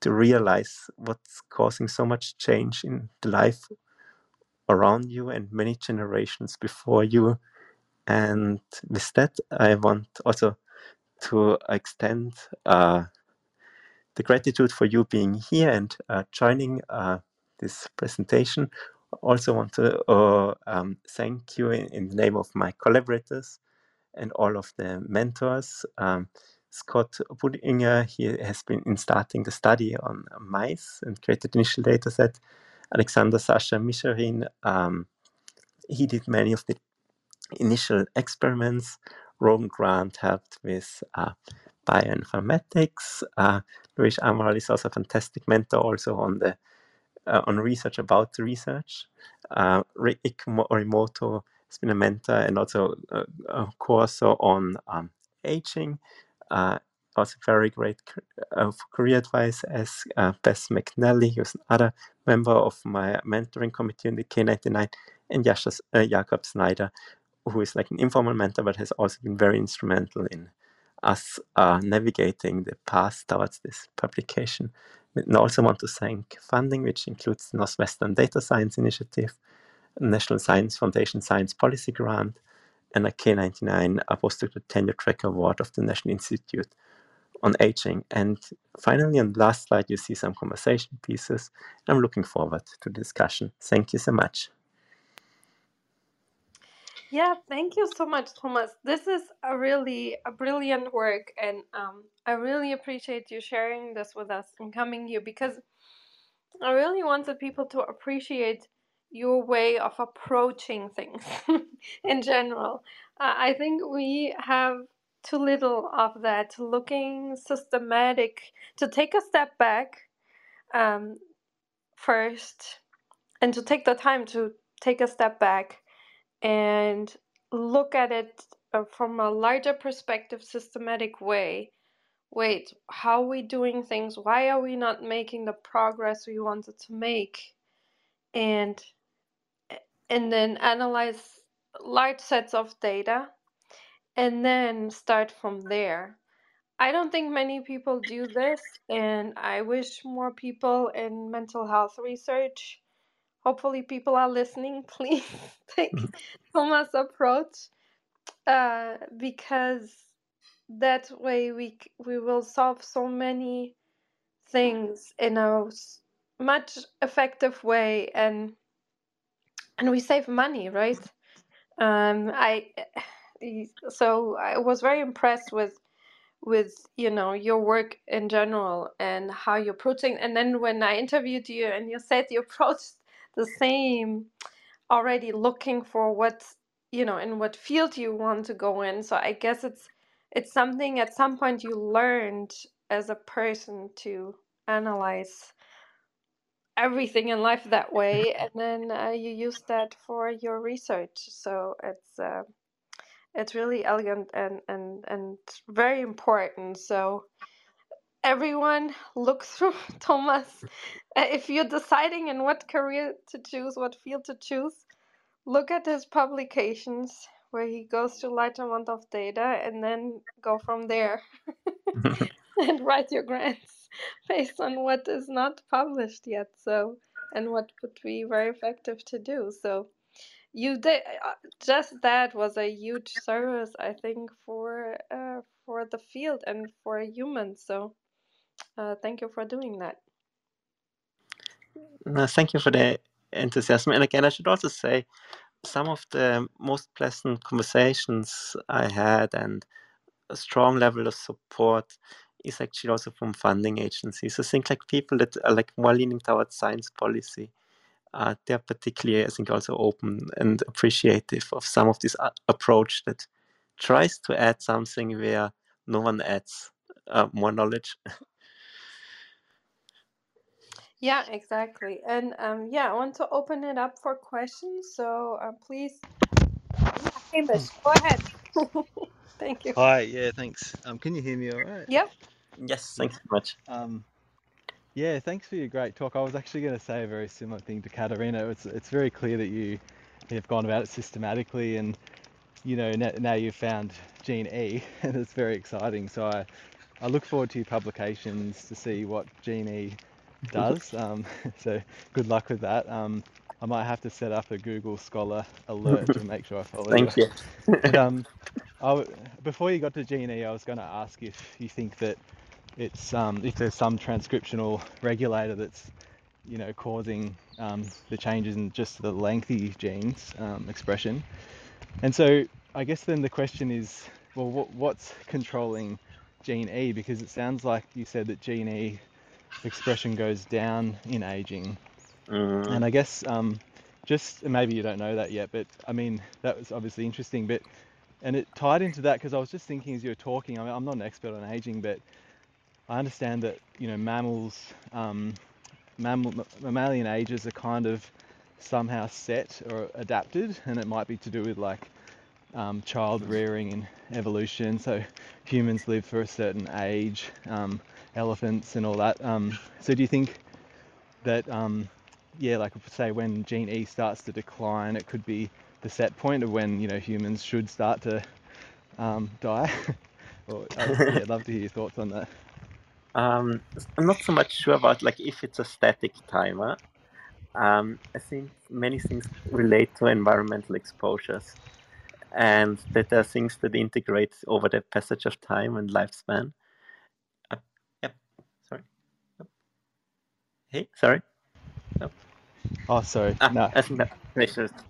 to realize what's causing so much change in the life around you and many generations before you. And with that, I want also to extend uh, the gratitude for you being here and uh, joining uh, this presentation. Also, want to uh, um, thank you in, in, the name of my collaborators and all of the mentors. Um, Scott Budinger, he has been in starting the study on mice and created initial data set. Alexander Sasha Misharin, um, he did many of the initial experiments. Rogan Grant helped with uh, bioinformatics. Uh, Luis Amaral is also a fantastic mentor also on the uh, on research about the research. Uh, Rick Morimoto been a mentor and also a, a course on um, aging uh, also very great uh, career advice as uh, Bess McNally, who's another member of my mentoring committee in the K99, and Jascha, uh, Jakob Snyder, who is like an informal mentor but has also been very instrumental in us uh, navigating the path towards this publication. I also want to thank funding, which includes the Northwestern Data Science Initiative, National Science Foundation Science Policy Grant, and a K99 a postdoctoral tenure track award of the National Institute on Aging. And finally, on the last slide, you see some conversation pieces. I'm looking forward to the discussion. Thank you so much. Yeah, thank you so much, Thomas. This is a really a brilliant work, and um, I really appreciate you sharing this with us and coming here because I really wanted people to appreciate your way of approaching things in general. Uh, I think we have too little of that, looking systematic, to take a step back um, first and to take the time to take a step back and look at it uh, from a larger perspective, systematic way. Wait, how are we doing things? Why are we not making the progress we wanted to make? And and then analyze large sets of data and then start from there. I don't think many people do this, and I wish more people in mental health research. Hopefully, people are listening. Please take Thomas' approach uh, because that way we we will solve so many things in a much effective way, and and we save money, right? Um, I so I was very impressed with with you know your work in general and how you're approaching and then when i interviewed you and you said you approached the same already looking for what you know in what field you want to go in so i guess it's it's something at some point you learned as a person to analyze everything in life that way and then uh, you use that for your research. So it's uh, it's really elegant and and and very important. So everyone look through thomas. Uh, if you're deciding in what career to choose what field to choose look at his publications where he goes to large amount of data and then go from there and write your grants based on what is not published yet so and what would be very effective to do. So you did uh, just that was a huge service i think for uh, for the field and for humans so uh, thank you for doing that. No, thank you for the enthusiasm. And again i should also say some of the most pleasant conversations i had and a strong level of support is actually also from funding agencies. I think like people that are like more leaning towards science policy uh, they're particularly, I think, also open and appreciative of some of this uh, approach that tries to add something where no one adds uh, more knowledge. yeah, exactly. And um, yeah, I want to open it up for questions. So uh, please, Hamish, go ahead. Thank you. Hi, yeah, thanks. Um, can you hear me all right? Yep. Yes, thanks so much. Um, yeah, thanks for your great talk. I was actually going to say a very similar thing to Katarina. It's it's very clear that you have gone about it systematically, and you know now, you've found Gene E, and it's very exciting. So I I look forward to your publications to see what Gene E does. Um, so good luck with that. Um, I might have to set up a Google Scholar alert to make sure I follow Thank you. but, um, I, before you got to Gene E, I was going to ask if you think that it's um, if there's some transcriptional regulator that's you know causing um, the changes in just the lengthy genes um, expression. And so I guess then the question is, well, what, what's controlling gene E? Because it sounds like you said that gene E expression goes down in aging. Mm. And I guess um, just maybe you don't know that yet, but I mean that was obviously interesting. But and it tied into that because I was just thinking as you were talking. I mean, I'm not an expert on aging, but I understand that you know mammals, um, mammal, mammalian ages are kind of somehow set or adapted, and it might be to do with like um, child rearing and evolution. So humans live for a certain age, um, elephants and all that. Um, so do you think that um, yeah, like say when gene E starts to decline, it could be the set point of when you know humans should start to um, die? or, I'd yeah, love to hear your thoughts on that. Um, I'm not so much sure about like if it's a static timer. Um, I think many things relate to environmental exposures, and that there are things that integrate over the passage of time and lifespan. Uh, yep. Sorry. Yep. Hey, sorry. Yep. Oh, sorry. Ah, no. I think that.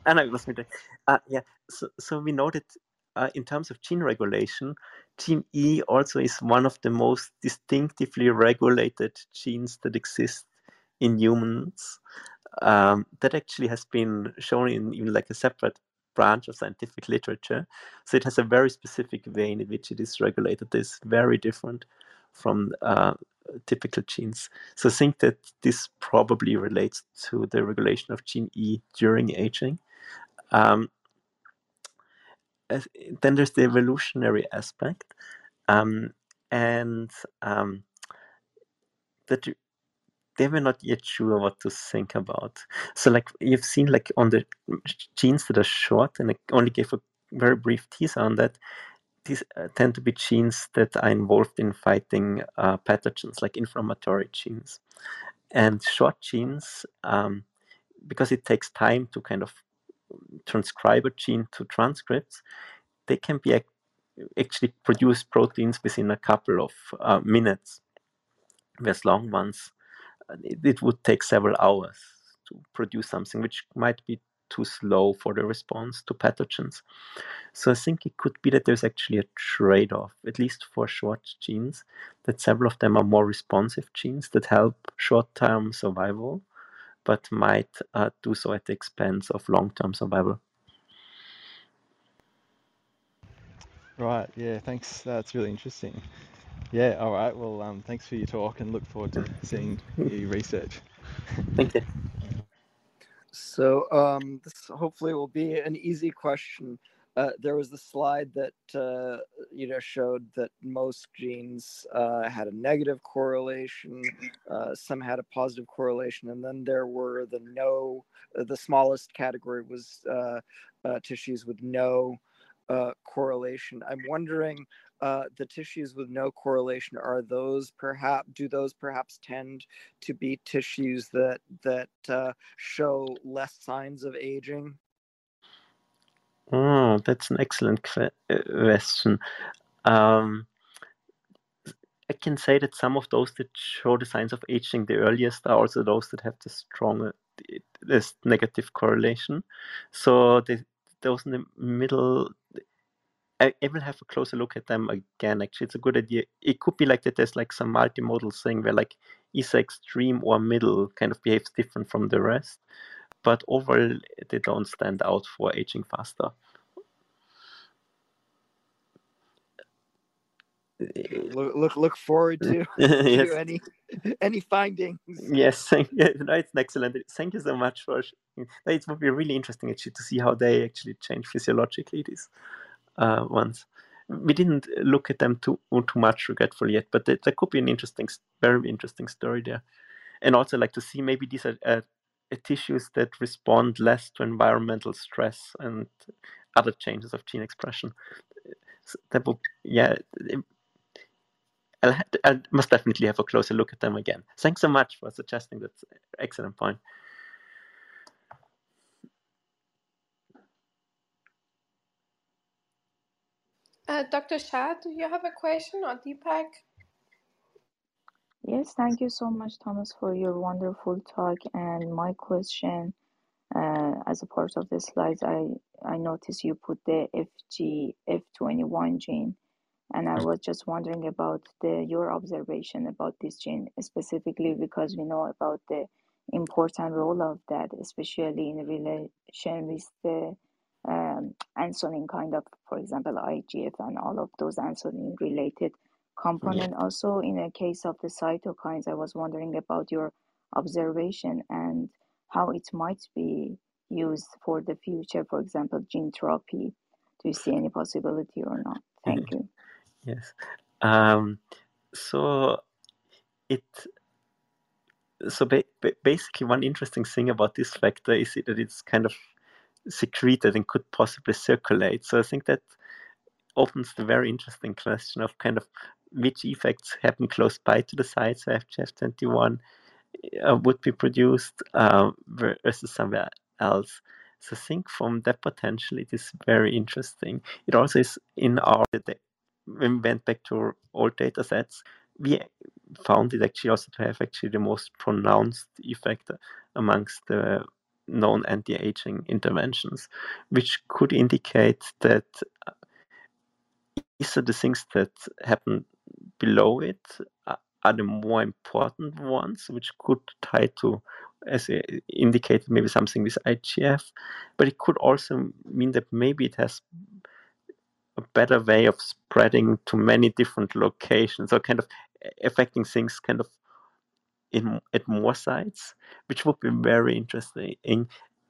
Ah, no, it was me. Uh, yeah. So, so we know that uh, in terms of gene regulation, gene E also is one of the most distinctively regulated genes that exist in humans. Um, that actually has been shown in even like a separate branch of scientific literature. So it has a very specific vein in which it is regulated. It's very different from uh, typical genes. So I think that this probably relates to the regulation of gene E during aging. Um, then there's the evolutionary aspect, um, and um, that they were not yet sure what to think about. So, like you've seen, like on the genes that are short, and I only gave a very brief teaser on that. These uh, tend to be genes that are involved in fighting uh, pathogens, like inflammatory genes. And short genes, um, because it takes time to kind of transcribe a gene to transcripts, they can be actually produce proteins within a couple of uh, minutes. Whereas long ones it, it would take several hours to produce something which might be too slow for the response to pathogens. So I think it could be that there's actually a trade off, at least for short genes, that several of them are more responsive genes that help short term survival, but might uh, do so at the expense of long term survival. Right, yeah, thanks. That's really interesting. Yeah, all right. Well, um, thanks for your talk and look forward to seeing your research. Thank you. So um, this hopefully will be an easy question. Uh, there was the slide that uh, you know showed that most genes uh, had a negative correlation, uh, some had a positive correlation, and then there were the no. Uh, the smallest category was tissues with no correlation. I'm wondering the tissues with no correlation are those perhaps do those perhaps tend to be tissues that that show less signs of aging oh that's an excellent uh, question um, I can say that some of those that show the signs of aging the earliest are also those that have the stronger this negative correlation. So the, those in the middle I, I, will have a closer look at them again. Actually, it's a good idea. It could be like that. There's like some multimodal thing where like either extreme or middle kind of behaves different from the rest, but overall they don't stand out for aging faster. Look, look, look forward to, yes. to any any findings. Yes, thank, yeah, no, it's excellent. Thank you so much for. It would be really interesting actually to see how they actually change physiologically. This uh, ones. We didn't look at them too too much regretful yet, but there, there could be an interesting, very interesting story there, and also like to see maybe these are uh, tissues that respond less to environmental stress and other changes of gene expression. So that would, yeah, I'll, I must definitely have a closer look at them again. Thanks so much for suggesting that excellent point. Uh, Dr. Shah, do you have a question or Deepak? Yes, thank you so much, Thomas, for your wonderful talk. And my question, uh, as a part of the slides, I, I noticed you put the FGF21 gene. And I was just wondering about the your observation about this gene specifically because we know about the important role of that, especially in relation with the um, insulin kind of, for example, IGF and all of those insulin related component. Yeah. Also, in a case of the cytokines, I was wondering about your observation and how it might be used for the future, for example, gene therapy. Do you see any possibility or not? Thank you. Yes. Um, so it so ba- basically one interesting thing about this factor is that it's kind of secreted and could possibly circulate. So I think that opens the very interesting question of kind of which effects happen close by to the sites where FGF21 uh, would be produced uh, versus somewhere else. So think from that potential, it is very interesting. It also is in our when we went back to old data sets, we found it actually also to have actually the most pronounced effect amongst the known anti-aging interventions, which could indicate that uh, these are the things that happen below it are the more important ones, which could tie to as indicated, maybe something with IGF, but it could also mean that maybe it has a better way of spreading to many different locations or kind of affecting things kind of in at more sites, which would be very interesting.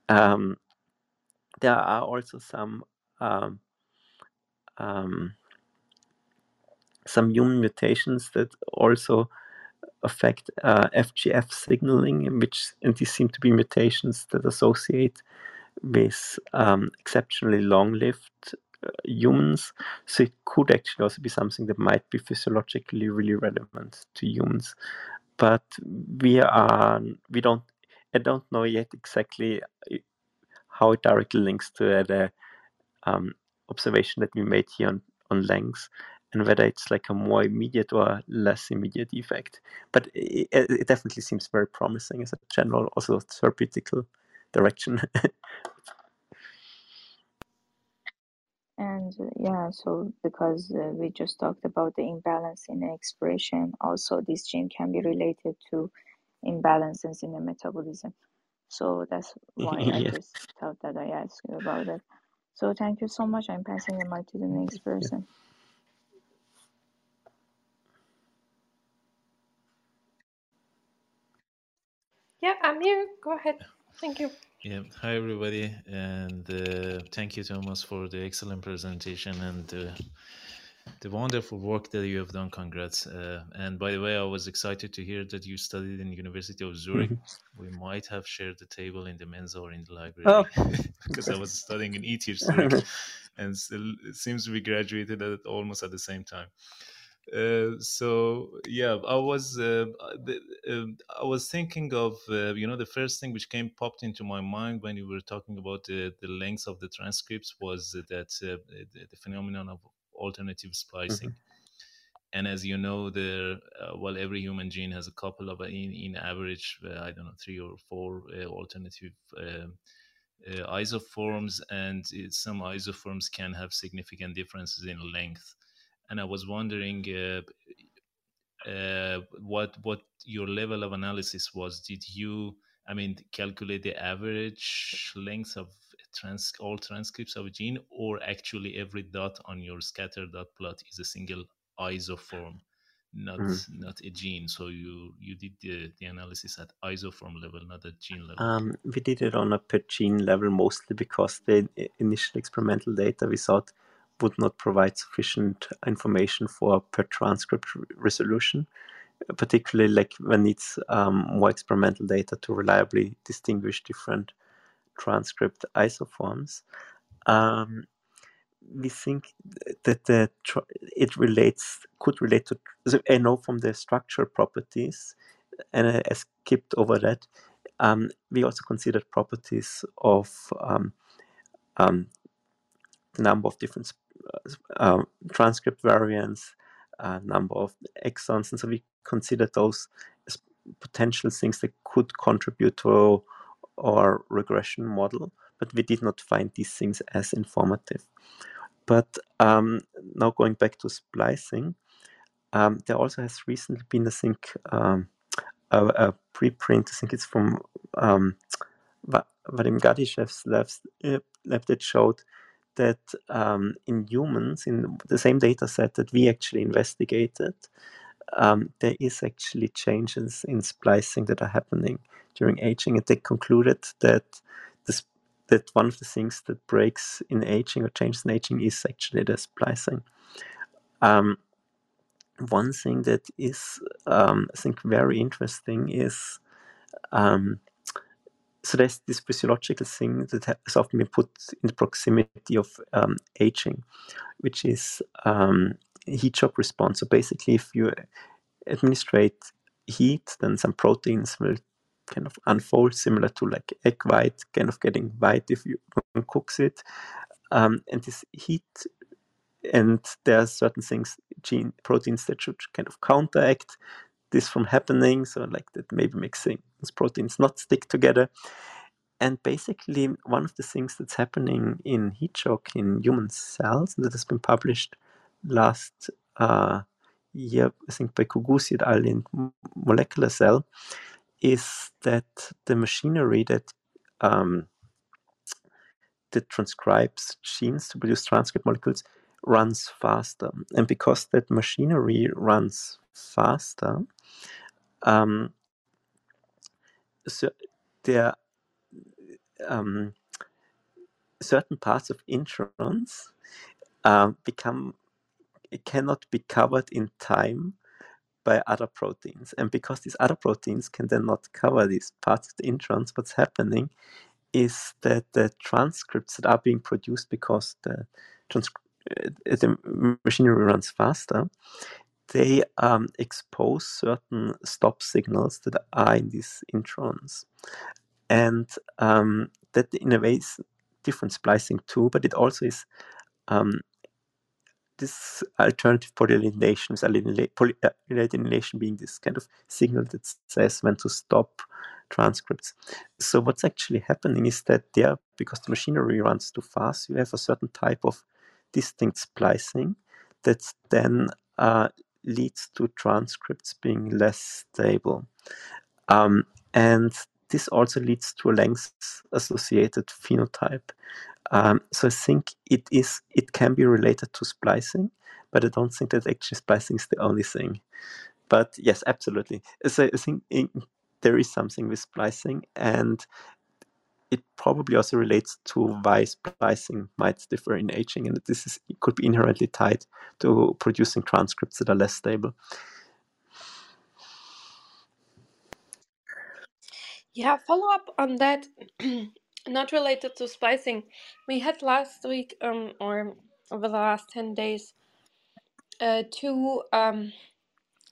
Um, there are also some um, um, some human mutations that also affect uh, FGF signaling, in which and these seem to be mutations that associate with um, exceptionally long-lived uh, humans. So it could actually also be something that might be physiologically really relevant to humans. But we are we don't I don't know yet exactly uh, how it directly links to the um, observation that we made here on, on length and whether it's like a more immediate or less immediate effect. But it, it definitely seems very promising as a general, also therapeutic direction. and uh, yeah, so because uh, we just talked about the imbalance in the expression, also this gene can be related to imbalances in the metabolism. So that's why I just thought that I asked you about it. So thank you so much. I'm passing the mic to the next person. Yeah, Amir, go ahead. Thank you. Yeah, hi everybody, and uh, thank you, Thomas, for the excellent presentation and uh, the wonderful work that you have done. Congrats! Uh, and by the way, I was excited to hear that you studied in the University of Zurich. Mm-hmm. We might have shared the table in the Mensa or in the library Oh, because I was studying in ETH Zurich, and still it seems to be graduated at almost at the same time. Uh, so yeah, I was uh, the, uh, I was thinking of uh, you know the first thing which came popped into my mind when you were talking about the the length of the transcripts was that uh, the, the phenomenon of alternative splicing. mhm. And as you know, the uh, well, every human gene has a couple of in in average uh, I don't know three or four uh, alternative. Uh, isoforms and it, some isoforms can have significant differences in length and I was wondering uh, uh, what what your level of analysis was. Did you, I mean, calculate the average length of trans all transcripts of a gene, or actually every dot on your scatter dot plot is a single isoform, not Mhm. not a gene? So you you did the, the analysis at isoform level, not at gene level. Um, we did it on a per gene level mostly because the initial experimental data we thought would not provide sufficient information for per transcript resolution, particularly like when it's um, more experimental data to reliably distinguish different transcript isoforms. Um, we think that the it relates could relate to so I know from the structural properties, and I I skipped over that. Um, we also considered properties of um, um, the number of different uh, transcript variants, uh, number of exons, and so we considered those as potential things that could contribute to our regression model, but we did not find these things as informative. But um, now going back to splicing, um, there also has recently been, I think, um, a, a preprint. I think it's from um, Vadim Gladyshev's lab, lab that showed that um, in humans, in the same data set that we actually investigated, um, there is actually changes in splicing that are happening during aging, and they concluded that this that one of the things that breaks in aging or changes in aging is actually the splicing. Um, one thing that is, um, I think, very interesting is um, so there's this physiological thing that has often been put in the proximity of um, aging, which is um, heat shock response. So basically, if you administrate heat, then some proteins will kind of unfold, similar to like egg white, kind of getting white if you cooks it. Um, and this heat, and there are certain things, gene proteins that should kind of counteract this from happening. So like that maybe makes proteins not stick together. And basically, one of the things that's happening in heat shock in human cells that has been published last uh, year, I think by Cugusi et al. in Molecular Cell, is that the machinery that um, that transcribes genes to produce transcript molecules runs faster, and because that machinery runs faster, um, there um, certain parts of introns uh, become cannot be covered in time by other proteins. And because these other proteins can then not cover these parts of the introns, what's happening is that the transcripts that are being produced because the, trans- uh, the machinery runs faster, they um, expose certain stop signals that are in these introns. And um, that in a way is different splicing too, but it also is um, this alternative polyadenylation, polyadenylation being this kind of signal that says when to stop transcripts. So what's actually happening is that there, because the machinery runs too fast, you have a certain type of distinct splicing that then uh, leads to transcripts being less stable. Um, and this also leads to a length associated phenotype. Um, so I think it is it can be related to splicing, but I don't think that actually splicing is the only thing. But yes, absolutely. So I think in, there is something with splicing, and it probably also relates to why splicing might differ in aging, and this is could be inherently tied to producing transcripts that are less stable. Yeah, follow up on that. not related to splicing. We had last week, um, or over the last 10 days, uh, two um,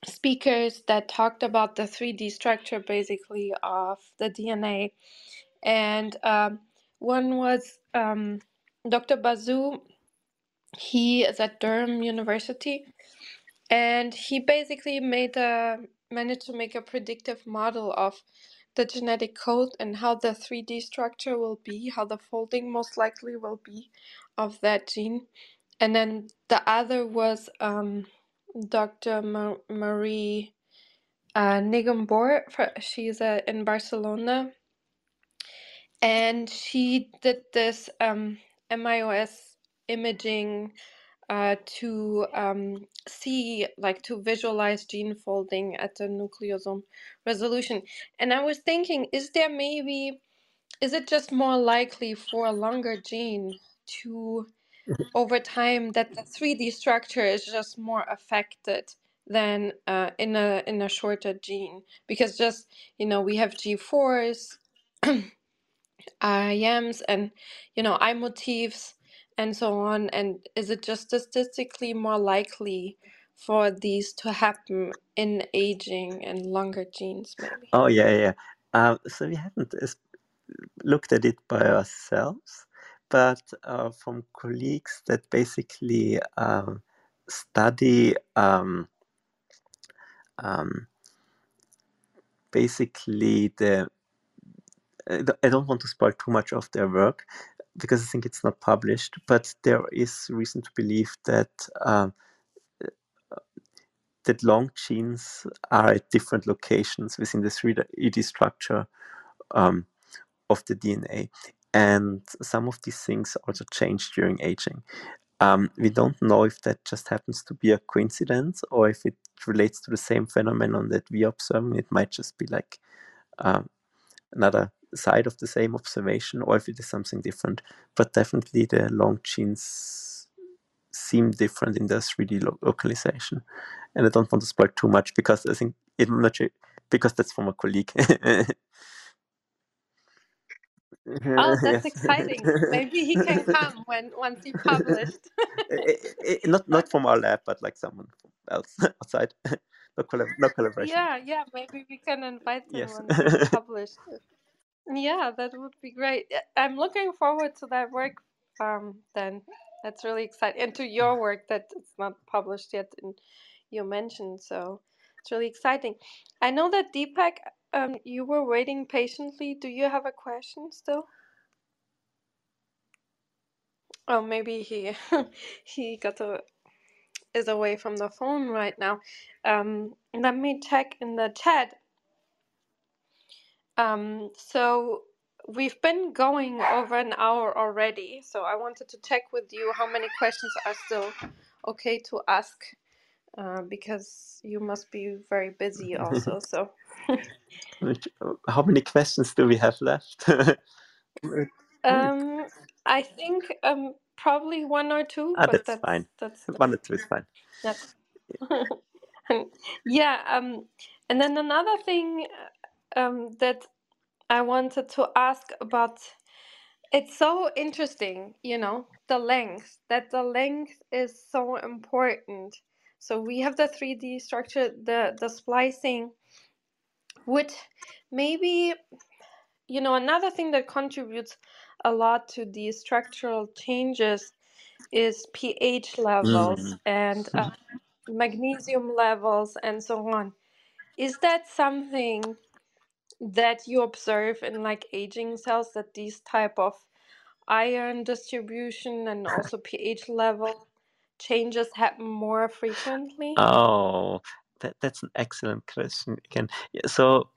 speakers that talked about the 3D structure basically of the DNA. And um, one was um, Dr. Bazou. He is at Durham University. And he basically made a managed to make a predictive model of the genetic code and how the 3D structure will be, how the folding most likely will be of that gene. And then the other was um, Dr. Ma- Marie uh. She's uh, in Barcelona. And she did this um, MIOS imaging uh, to um, see, like to visualize gene folding at the nucleosome resolution. And I was thinking, is there maybe, is it just more likely for a longer gene to, over time, that the 3D structure is just more affected? than uh, in a in a shorter gene because just you know we have G4s, IMs, and you know I motifs and so on? And is it just statistically more likely for these to happen in aging and longer genes, maybe? Oh yeah, yeah. Um, so we haven't looked at it by ourselves, but uh, from colleagues that basically um, study um, um basically the I don't want to spoil too much of their work, because I think it's not published, but there is reason to believe that um, that long genes are at different locations within the 3D structure um, of the DNA. And some of these things also change during aging. Um, we don't know if that just happens to be a coincidence or if it relates to the same phenomenon that we observe. It might just be like um, another side of the same observation or if it is something different. But definitely the long genes seem different in the 3D lo- localization. And I don't want to spoil too much because I think it, I'm not sure, because that's from a colleague. Oh, that's exciting. Maybe he can come when once he published. Eh, eh, not not from our lab, but like someone else outside. no, collab- no collaboration. Yeah, yeah. Maybe we can invite him Yes. when he's published. Yeah, that would be great. I'm looking forward to that work. Um, then that's really exciting, and to your work that it's not published yet, and you mentioned. So it's really exciting. I know that Deepak, um, you were waiting patiently. Do you have a question still? Oh, maybe he he got a is away from the phone right now. Um, let me check in the chat. Um, so we've been going over an hour already. So I wanted to check with you how many questions are still okay to ask, uh, because you must be very busy also. So How many questions do we have left? um, I think um probably one or two, ah, but that's that's fine. that's One or two is fine. that's yeah. Um, and then another thing um that I wanted to ask about it's so interesting, you know, the length, that the length is so important. So we have the 3D structure, the the splicing would maybe, you know, another thing that contributes a lot to these structural changes is pH levels Mm. and uh, magnesium levels and so on. Is that something that you observe in like aging cells that these type of iron distribution and also pH level changes happen more frequently? Oh, that, that's an excellent question again. So,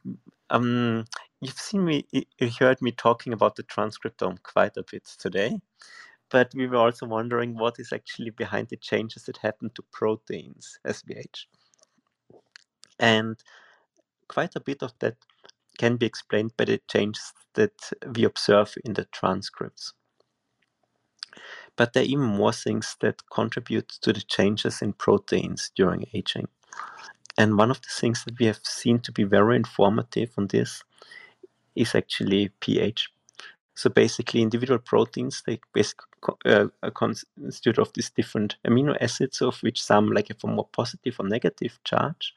um, you've seen me, you heard me talking about the transcriptome quite a bit today, but we were also wondering what is actually behind the changes that happen to proteins, SVH. And quite a bit of that can be explained by the changes that we observe in the transcripts. But there are even more things that contribute to the changes in proteins during aging. And one of the things that we have seen to be very informative on this is actually pH. So basically, individual proteins they uh, are constituted of these different amino acids, of which some like have a more positive or negative charge,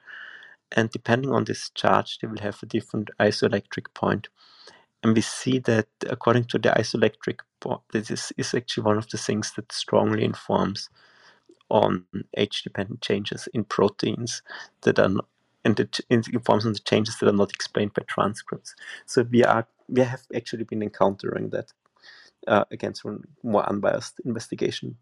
and depending on this charge, they will have a different isoelectric point. And we see that according to the isoelectric point, this is, actually one of the things that strongly informs on age-dependent changes in proteins that are not, and it informs on the changes that are not explained by transcripts. So we are we have actually been encountering that uh, against more unbiased investigation.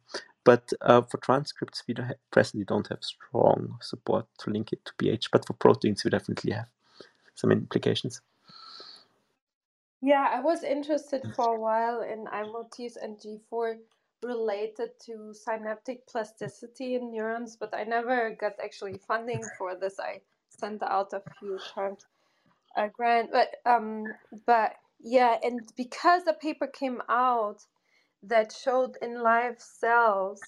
But uh, for transcripts, we don't have, presently don't have strong support to link it to pH. But for proteins, we definitely have some implications. Yeah, I was interested for a while in IMOTs and G4 related to synaptic plasticity in neurons, but I never got actually funding for this. I sent out a few times a grant, but um, but yeah, and because the paper came out that showed in live cells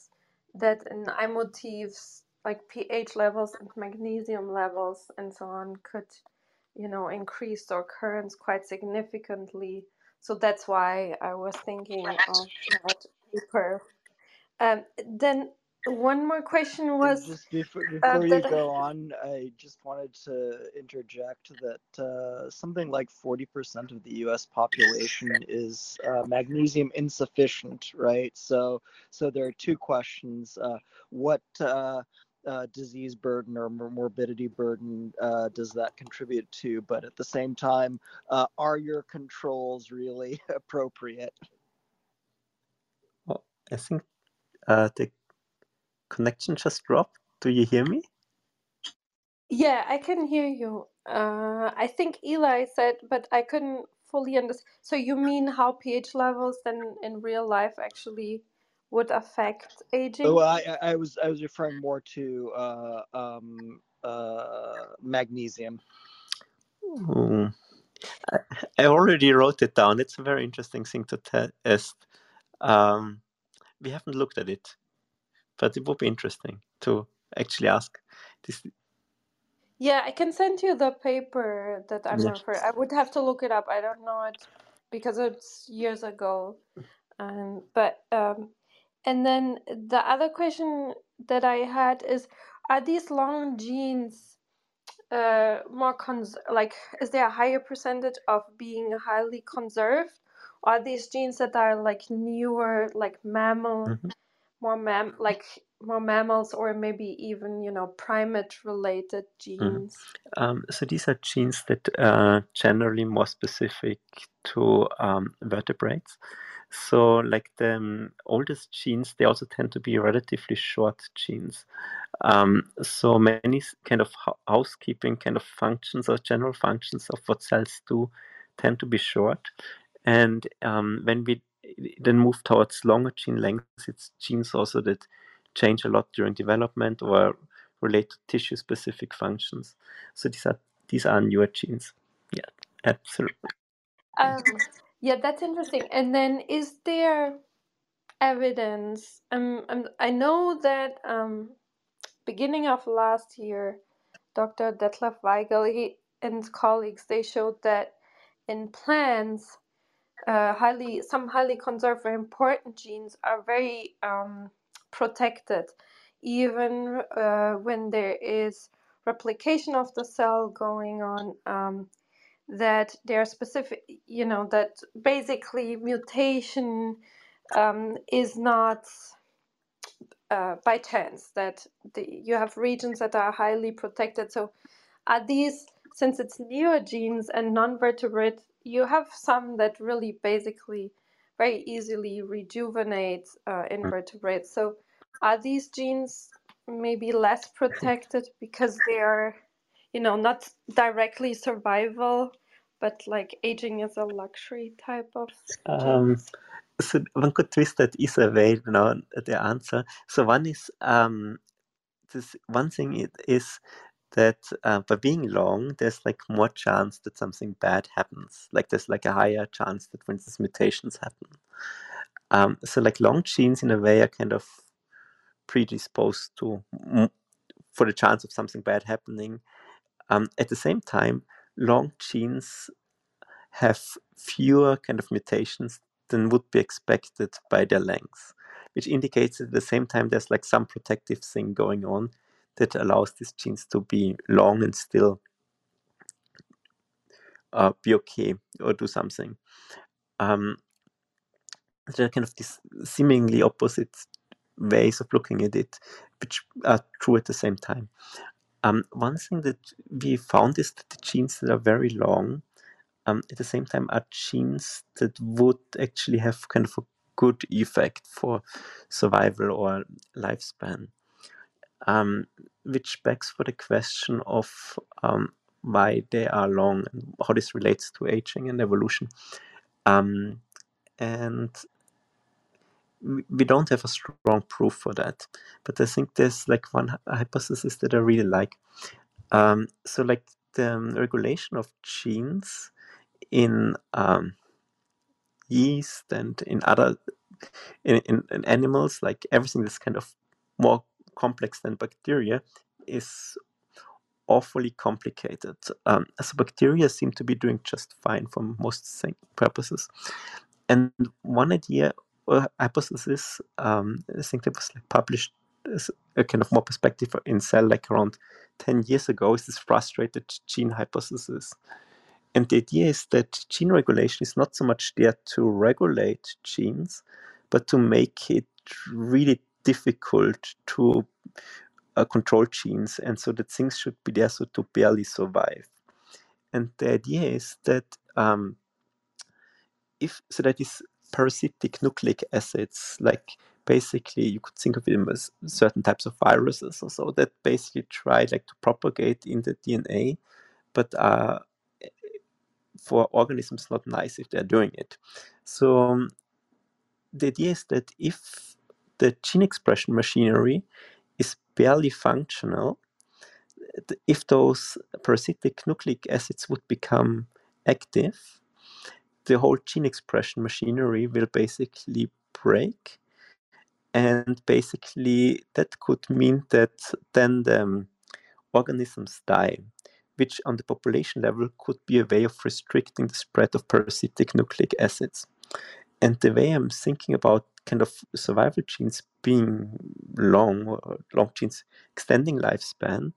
that in I motifs like pH levels and magnesium levels and so on could, you know, increase the occurrence quite significantly. So that's why I was thinking of that paper. Um, then one more question was Just before uh, you that go on, I just wanted to interject that uh, something like forty percent of the U.S. population is uh, magnesium insufficient, right? So, so there are two questions: uh, what uh, uh, disease burden or morbidity burden uh, does that contribute to? But at the same time, uh, are your controls really appropriate? Well, I think uh, the connection just dropped. Do you hear me? Yeah, I can hear you. Uh, I think Eli said, but I couldn't fully understand. So you mean how pH levels then in real life actually would affect aging? Well, I I was I was referring more to uh, um, uh, magnesium. Hmm. I, I already wrote it down. It's a very interesting thing to test. Um, we haven't looked at it, but it would be interesting to actually ask. This, Yeah, I can send you the paper that I'm yeah. referring. I would have to look it up. I don't know it because it's years ago. Um, but um, and then the other question that I had is, are these long genes uh, more cons like is there a higher percentage of being highly conserved? Or are these genes that are like newer, like mammal, Mhm. More mam like more mammals, or maybe even you know primate related Mhm. genes? Um, so these are genes that are generally more specific to um, vertebrates. So, like the um, oldest genes, they also tend to be relatively short genes. Um, so many kind of housekeeping kind of functions or general functions of what cells do tend to be short. And um, when we then move towards longer gene lengths, it's genes also that change a lot during development or relate to tissue specific functions. So these are these are newer genes. Yeah, absolutely. Um, yeah, that's interesting. And then is there evidence? Um, um I know that um, beginning of last year, Dr. Detlef Weigel he, and colleagues they showed that in plants, uh, highly some highly conserved or important genes are very um, protected, even uh, when there is replication of the cell going on. Um, that there are specific, you know, that basically mutation um, is not uh, by chance that the, you have regions that are highly protected. So are these, since it's newer genes and non-vertebrate, you have some that really basically very easily rejuvenate uh, invertebrates. So are these genes maybe less protected because they are, you know, not directly survival, but like aging is a luxury type of um, so one could twist that either way, you know, the answer. So one is um, this one thing it is that uh, by being long, there's like more chance that something bad happens. Like there's like a higher chance that, for instance, mutations happen. Um, so like long genes in a way are kind of predisposed to for the chance of something bad happening. Um, at the same time, long genes have fewer kind of mutations than would be expected by their length, which indicates at the same time there's like some protective thing going on that allows these genes to be long and still uh, be okay or do something. Um, there are kind of these seemingly opposite ways of looking at it, which are true at the same time. Um, one thing that we found is that the genes that are very long, um, at the same time, are genes that would actually have kind of a good effect for survival or lifespan. Um, which begs for the question of um, why they are long and how this relates to aging and evolution. Um, and we don't have a strong proof for that. But I think there's like one hypothesis that I really like. Um, so, like the regulation of genes in um, yeast and in other in, in, in, animals, like everything that's kind of more complex than bacteria, is awfully complicated. Um, so bacteria seem to be doing just fine for most purposes. And one idea or hypothesis, um, I think that was like published as a kind of more perspective in Cell like around 10 years ago is this frustrated gene hypothesis. And the idea is that gene regulation is not so much there to regulate genes, but to make it really difficult to uh, control genes, and so that things should be there so to barely survive. And the idea is that um, if so that is parasitic nucleic acids, like basically you could think of them as certain types of viruses or so that basically try like to propagate in the DNA, but are for organisms not nice if they're doing it. So um, the idea is that if the gene expression machinery barely functional, if those parasitic nucleic acids would become active, the whole gene expression machinery will basically break. And basically, that could mean that then the um, organisms die, which on the population level could be a way of restricting the spread of parasitic nucleic acids. And the way I'm thinking about kind of survival genes being long, or long genes extending lifespan,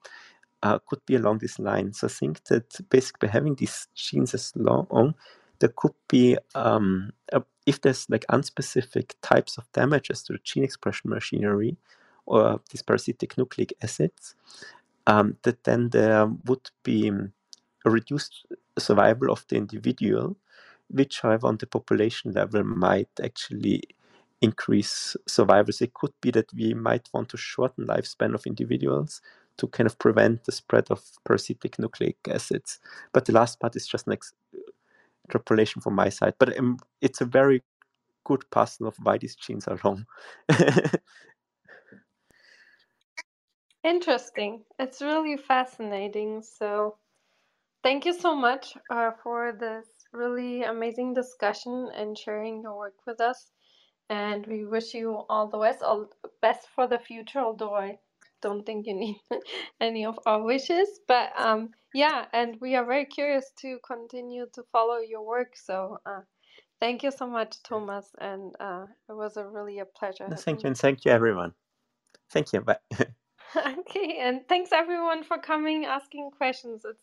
uh, could be along these lines. I think that basically having these genes as long there could be um, a, if there's like unspecific types of damages to the gene expression machinery or these parasitic nucleic acids, um, that then there would be a reduced survival of the individual, which, however, on the population level might actually increase survival. So it could be that we might want to shorten lifespan of individuals to kind of prevent the spread of parasitic nucleic acids. But the last part is just an extrapolation from my side, but um, it's a very good puzzle of why these genes are wrong. Interesting. It's really fascinating. So, thank you so much uh, for this really amazing discussion and sharing your work with us. And we wish you all the best, all best for the future. Although I don't think you need any of our wishes, but um, yeah, and we are very curious to continue to follow your work. So, uh, thank you so much, Thomas, and uh, it was a really a pleasure. thank you, and thank you, everyone. Thank you. Bye. okay, and thanks everyone for coming, asking questions. It's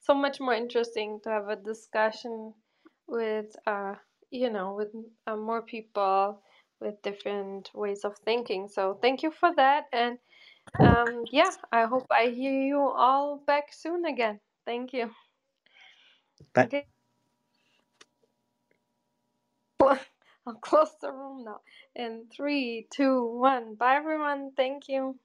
so much more interesting to have a discussion with, uh, you know, with uh, more people with different ways of thinking. So thank you for that, and um, yeah, I hope I hear you all back soon again. Thank you. Bye. Okay. I'll close the room now. In three, two, one. Bye, everyone. Thank you.